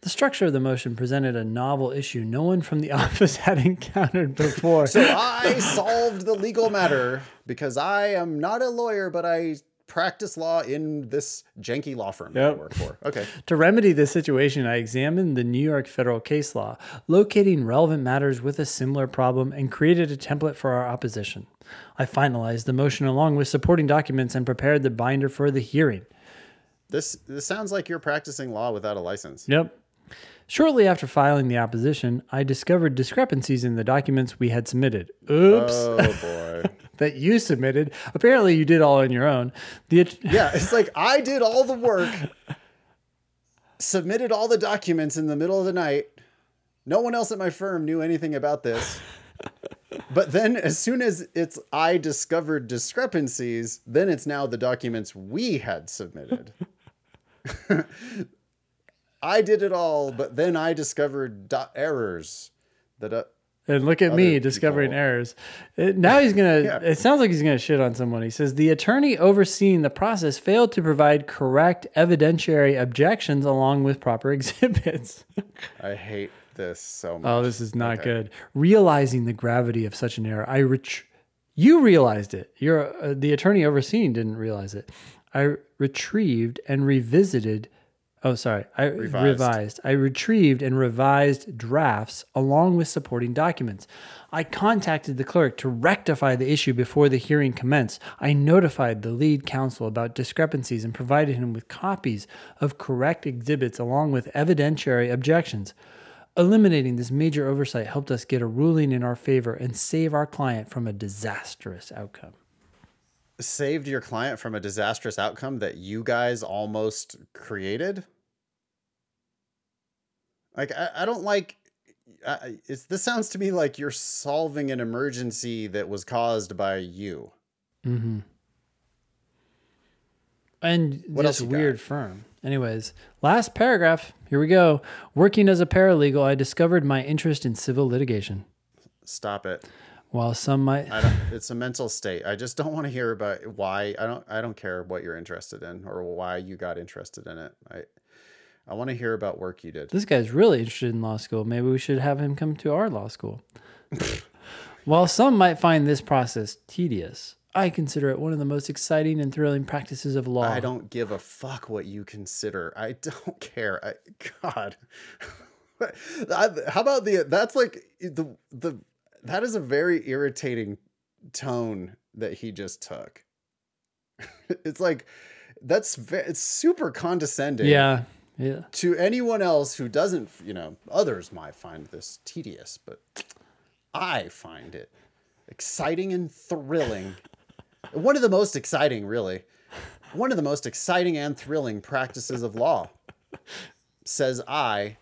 The structure of the motion presented a novel issue no one from the office had encountered before. So I solved the legal matter because I am not a lawyer, but I practice law in this janky law firm that I work for. Okay. To remedy this situation, I examined the New York federal case law, locating relevant matters with a similar problem, and created a template for our opposition. I finalized the motion along with supporting documents and prepared the binder for the hearing. This this sounds like you're practicing law without a license. Yep. Shortly after filing the opposition, I discovered discrepancies in the documents we had submitted. Oops, Oh boy. that you submitted. Apparently, you did all on your own. The yeah, it's like I did all the work, submitted all the documents in the middle of the night. No one else at my firm knew anything about this. But then as soon as it's I discovered discrepancies, then it's now the documents we had submitted. I did it all, but then I discovered do- errors that uh, And look at me discovering people. errors. It- now he's gonna. Yeah. It sounds like he's gonna shit on someone. He says the attorney overseeing the process failed to provide correct evidentiary objections along with proper exhibits. I hate this so much. oh, this is not Okay. good. Realizing the gravity of such an error, I ret- you realized it. You're uh, the attorney overseeing didn't realize it. I retrieved and revisited. Oh, sorry. I revised. Revised. I retrieved and revised drafts along with supporting documents. I contacted the clerk to rectify the issue before the hearing commenced. I notified the lead counsel about discrepancies and provided him with copies of correct exhibits along with evidentiary objections. Eliminating this major oversight helped us get a ruling in our favor and save our client from a disastrous outcome. Saved your client from a disastrous outcome that you guys almost created? Like, I, I don't like. I, it's, this sounds to me like you're solving an emergency that was caused by you. Mm-hmm. And What this else got? weird firm. Anyways, last paragraph. Here we go. Working as a paralegal, I discovered my interest in civil litigation. Stop it. While some might, I don't, it's a mental state. I just don't want to hear about why. I don't. I don't care what you're interested in or why you got interested in it. I. I want to hear about work you did. this guy's really interested in law school. Maybe we should have him come to our law school. While some might find this process tedious, I consider it one of the most exciting and thrilling practices of law. I don't give a fuck what you consider. I don't care. I, God, how about the? That's like the the. That is a very irritating tone that he just took. it's like that's ve- it's super condescending. Yeah, yeah. To anyone else who doesn't, you know, others might find this tedious, but I find it exciting and thrilling. One of the most exciting, really. One of the most exciting and thrilling practices of law, says I,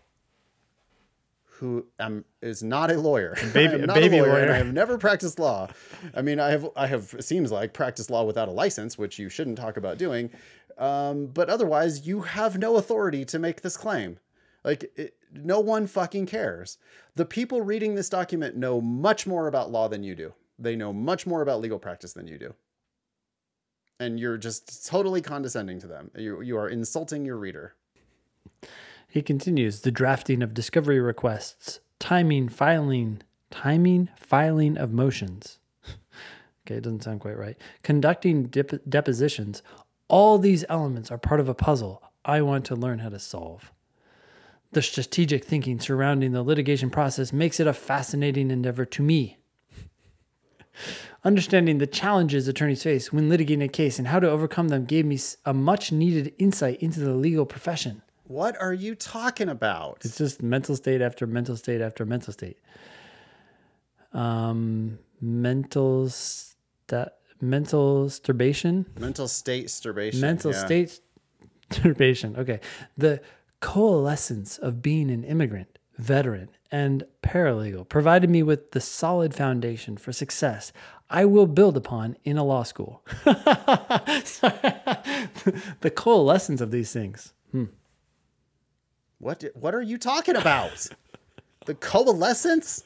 who am is not a lawyer. Baby- not baby a lawyer, and lawyer. I have never practiced law. I mean, I have I have it seems like practiced law without a license, which you shouldn't talk about doing. Um, but otherwise, you have no authority to make this claim. Like it, no one fucking cares. The people reading this document know much more about law than you do. They know much more about legal practice than you do. And you're just totally condescending to them. You you are insulting your reader. He continues the drafting of discovery requests, timing, filing, timing, filing of motions. okay, it doesn't sound quite right. Conducting dep- depositions. All these elements are part of a puzzle I want to learn how to solve. The strategic thinking surrounding the litigation process makes it a fascinating endeavor to me. Understanding the challenges attorneys face when litigating a case and how to overcome them gave me a much needed insight into the legal profession. What are you talking about? It's just mental state after mental state after mental state. Um, mental sta- mental sturbation, mental state sturbation. mental yeah. state sturbation. Okay, the coalescence of being an immigrant, veteran, and paralegal provided me with the solid foundation for success I will build upon in a law school. the coalescence of these things. What what are you talking about? the coalescence?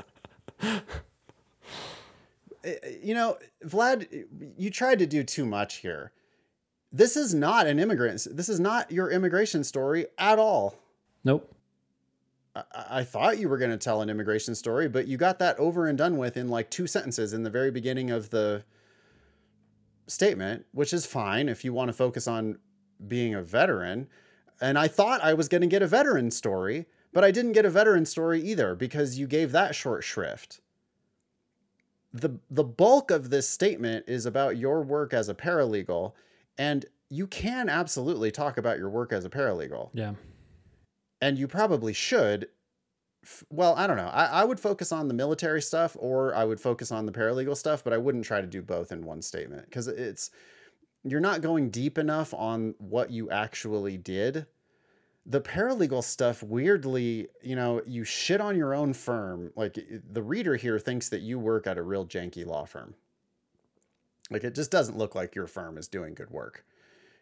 Eh, You know, Vlad, you tried to do too much here. This is not an immigrant. This is not your immigration story at all. Nope. I, I thought you were going to tell an immigration story, but you got that over and done with in like two sentences in the very beginning of the statement, which is fine if you want to focus on being a veteran. And I thought I was going to get a veteran story, but I didn't get a veteran story either because you gave that short shrift. The the bulk of this statement is about your work as a paralegal and you can absolutely talk about your work as a paralegal Yeah. and you probably should. Well, I don't know. I, I would focus on the military stuff or I would focus on the paralegal stuff, but I wouldn't try to do both in one statement because it's you're not going deep enough on what you actually did. The paralegal stuff, weirdly, you know, you shit on your own firm. Like the reader here thinks that you work at a real janky law firm. Like it just doesn't look like your firm is doing good work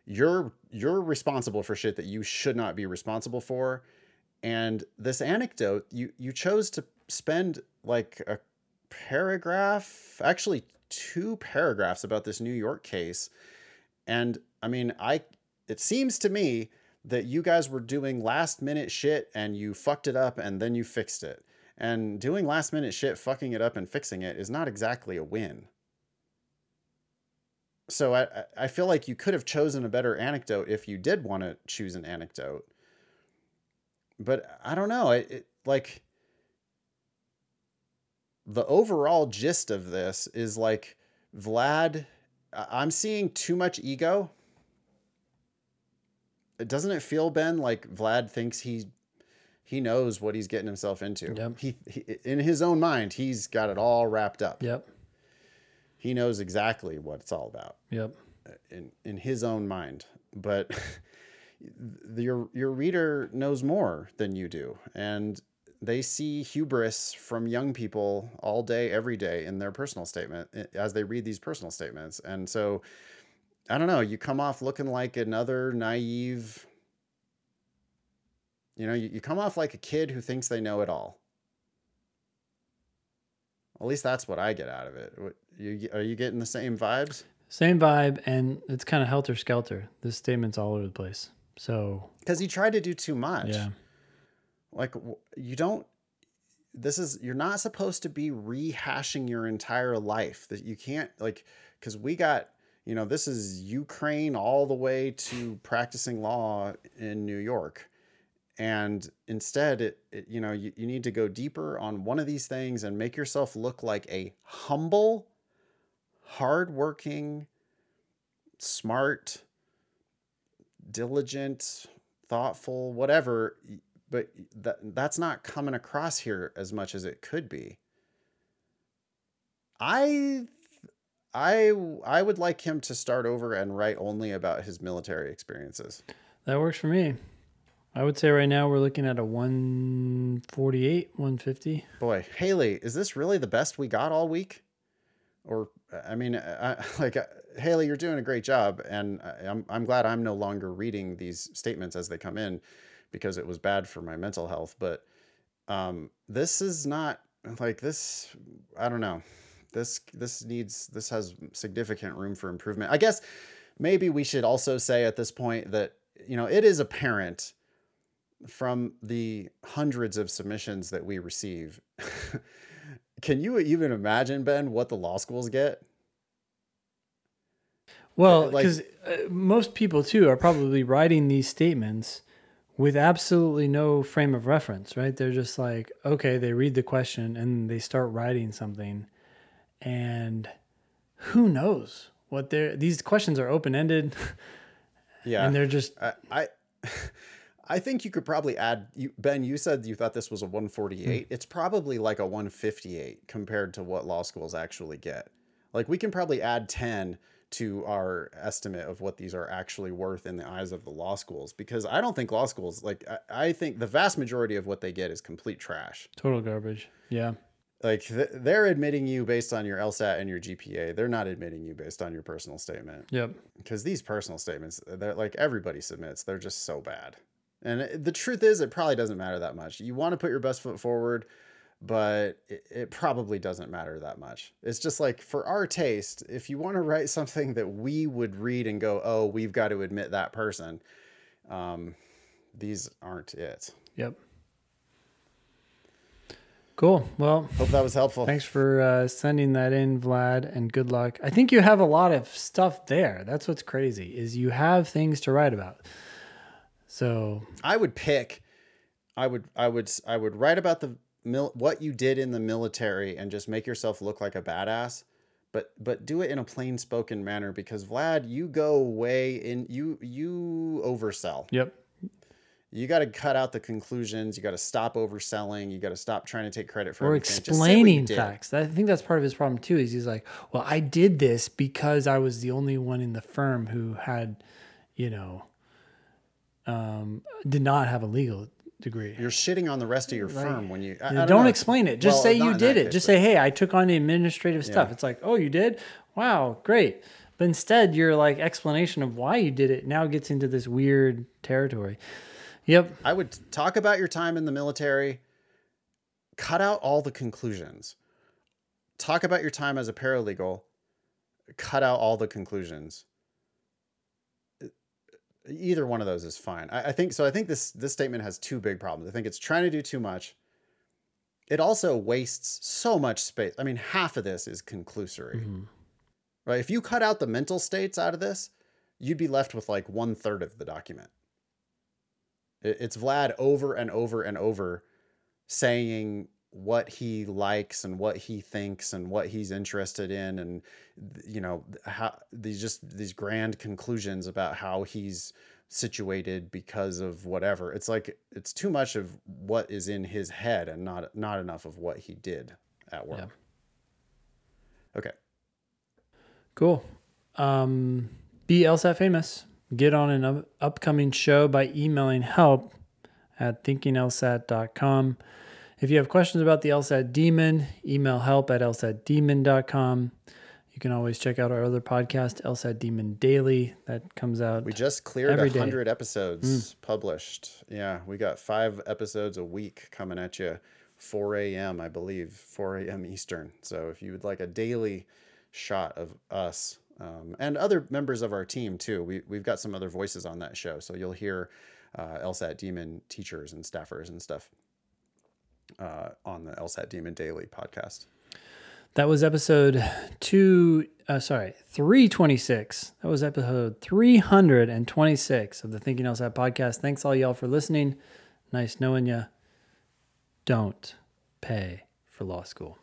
you're you're responsible for shit that you should not be responsible for and this anecdote you you chose to spend like a paragraph actually two paragraphs about this New York case and I mean I it seems to me that you guys were doing last minute shit and you fucked it up and then you fixed it and doing last minute shit fucking it up and fixing it is not exactly a win so I I- feel like you could have chosen a better anecdote if you did want to choose an anecdote. But I don't know. It, it like the overall gist of this is like Vlad. I'm seeing too much ego. Doesn't it feel Ben like Vlad thinks he he knows what he's getting himself into? Yep. He, he in his own mind he's got it all wrapped up. Yep. He knows exactly what it's all about Yep. Uh, in in his own mind but the- your your reader knows more than you do and they see hubris from young people all day every day in their personal statement eh, as they read these personal statements and so i don't know you come off looking like another naive you know you, you come off like a kid who thinks they know it all at least that's what i get out of it What- you, are you getting the same vibes Same vibe, and it's kind of helter skelter. This statement's all over the place. So because you tried to do too much. yeah, Like you don't. This is you're not supposed to be rehashing your entire life. That you can't like because we got you know this is Ukraine all the way to practicing law in New York, and instead it, it you know you, you need to go deeper on one of these things and make yourself look like a humble, hardworking, smart diligent, thoughtful, whatever, but that that's not coming across here as much as it could be. I I I would like him to start over and write only about his military experiences. that works for me. I would say right now we're looking at a 148, 150. Boy, Haley, is this really the best we got all week? Or, I mean, I, like, uh, Haley, you're doing a great job. And I- I'm, I'm glad I'm no longer reading these statements as they come in because it was bad for my mental health. But um, this is not like this. I don't know. This, this needs, this has significant room for improvement. I guess maybe we should also say at this point that, you know, it is apparent from the hundreds of submissions that we receive. Can you even imagine, Ben, what the law schools get? Well, like- because uh, most people too are probably writing these statements with absolutely no frame of reference, right? They're just like, okay, they read the question and they start writing something, and who knows what they're. These questions are open ended, Yeah. and they're just I, I I think you could probably add you Ben, you said you thought this was a hmm. 148. It's probably like a 158 compared to what law schools actually get. Like we can probably add 10 to our estimate of what these are actually worth in the eyes of the law schools because I don't think law schools like I, I think the vast majority of what they get is complete trash. total garbage. Yeah. Like th- they're admitting you based on your LSAT and your GPA. They're not admitting you based on your personal statement Yep. because these personal statements they're like everybody submits they're just so bad and it- the truth is it probably doesn't matter that much you want to put your best foot forward but it, it probably doesn't matter that much it's just like for our taste if you want to write something that we would read and go oh we've got to admit that person um, these aren't it Yep. Cool. Well, hope that was helpful Thanks for uh, sending that in, Vlad, and good luck. I think you have a lot of stuff there. That's what's crazy is you have things to write about. So I would pick I would I would I would write about the mil, what you did in the military and just make yourself look like a badass but but do it in a plain spoken manner because Vlad you go way in you you oversell. yep, You got to cut out the conclusions, you got to stop overselling, you got to stop trying to take credit for or everything. Just say what you explaining facts. I think that's part of his problem too. Is he's like, well, I did this because I was the only one in the firm who had, you know, um, did not have a legal degree. You're shitting on the rest of your firm when you I- I don't, know. explain it. Just Well, say you did it. case, Just say, hey, I took on the administrative stuff. It's like, oh, you did? Wow, great. But instead, your like explanation of why you did it now gets into this weird territory. Yep. I would talk about your time in the military, cut out all the conclusions. Talk about your time as a paralegal, cut out all the conclusions. Either one of those is fine. I, I think so. I think this this statement has two big problems. I think it's trying to do too much. It also wastes so much space. I mean, half of this is conclusory. Mm-hmm. Right? If you cut out the mental states out of this, you'd be left with like one third of the document. It- It's Vlad over and over and over saying what he likes and what he thinks and what he's interested in and you know how these just these grand conclusions about how he's situated because of whatever it's like it's too much of what is in his head and not not enough of what he did at work Yeah. okay Cool. Um, be LSAT famous. Get on an up- upcoming show by emailing help at thinkinglsat.com. If you have questions about the LSAT Demon, email help at lsatdemon.com. You can always check out our other podcast, LSAT Demon Daily, that comes out. We just cleared Every a day. hundred episodes published. Yeah, we got five episodes a week coming at you, 4 a.m. I believe, 4 a.m. Eastern. So if you would like a daily shot of us um, and other members of our team too, we we've got some other voices on that show. So you'll hear uh, LSAT Demon teachers and staffers and stuff uh, on the LSAT Demon Daily podcast. That was episode two, uh, sorry, 326. That was episode 326 of the Thinking LSAT podcast. Thanks all y'all for listening. Nice knowing you. Don't pay for law school.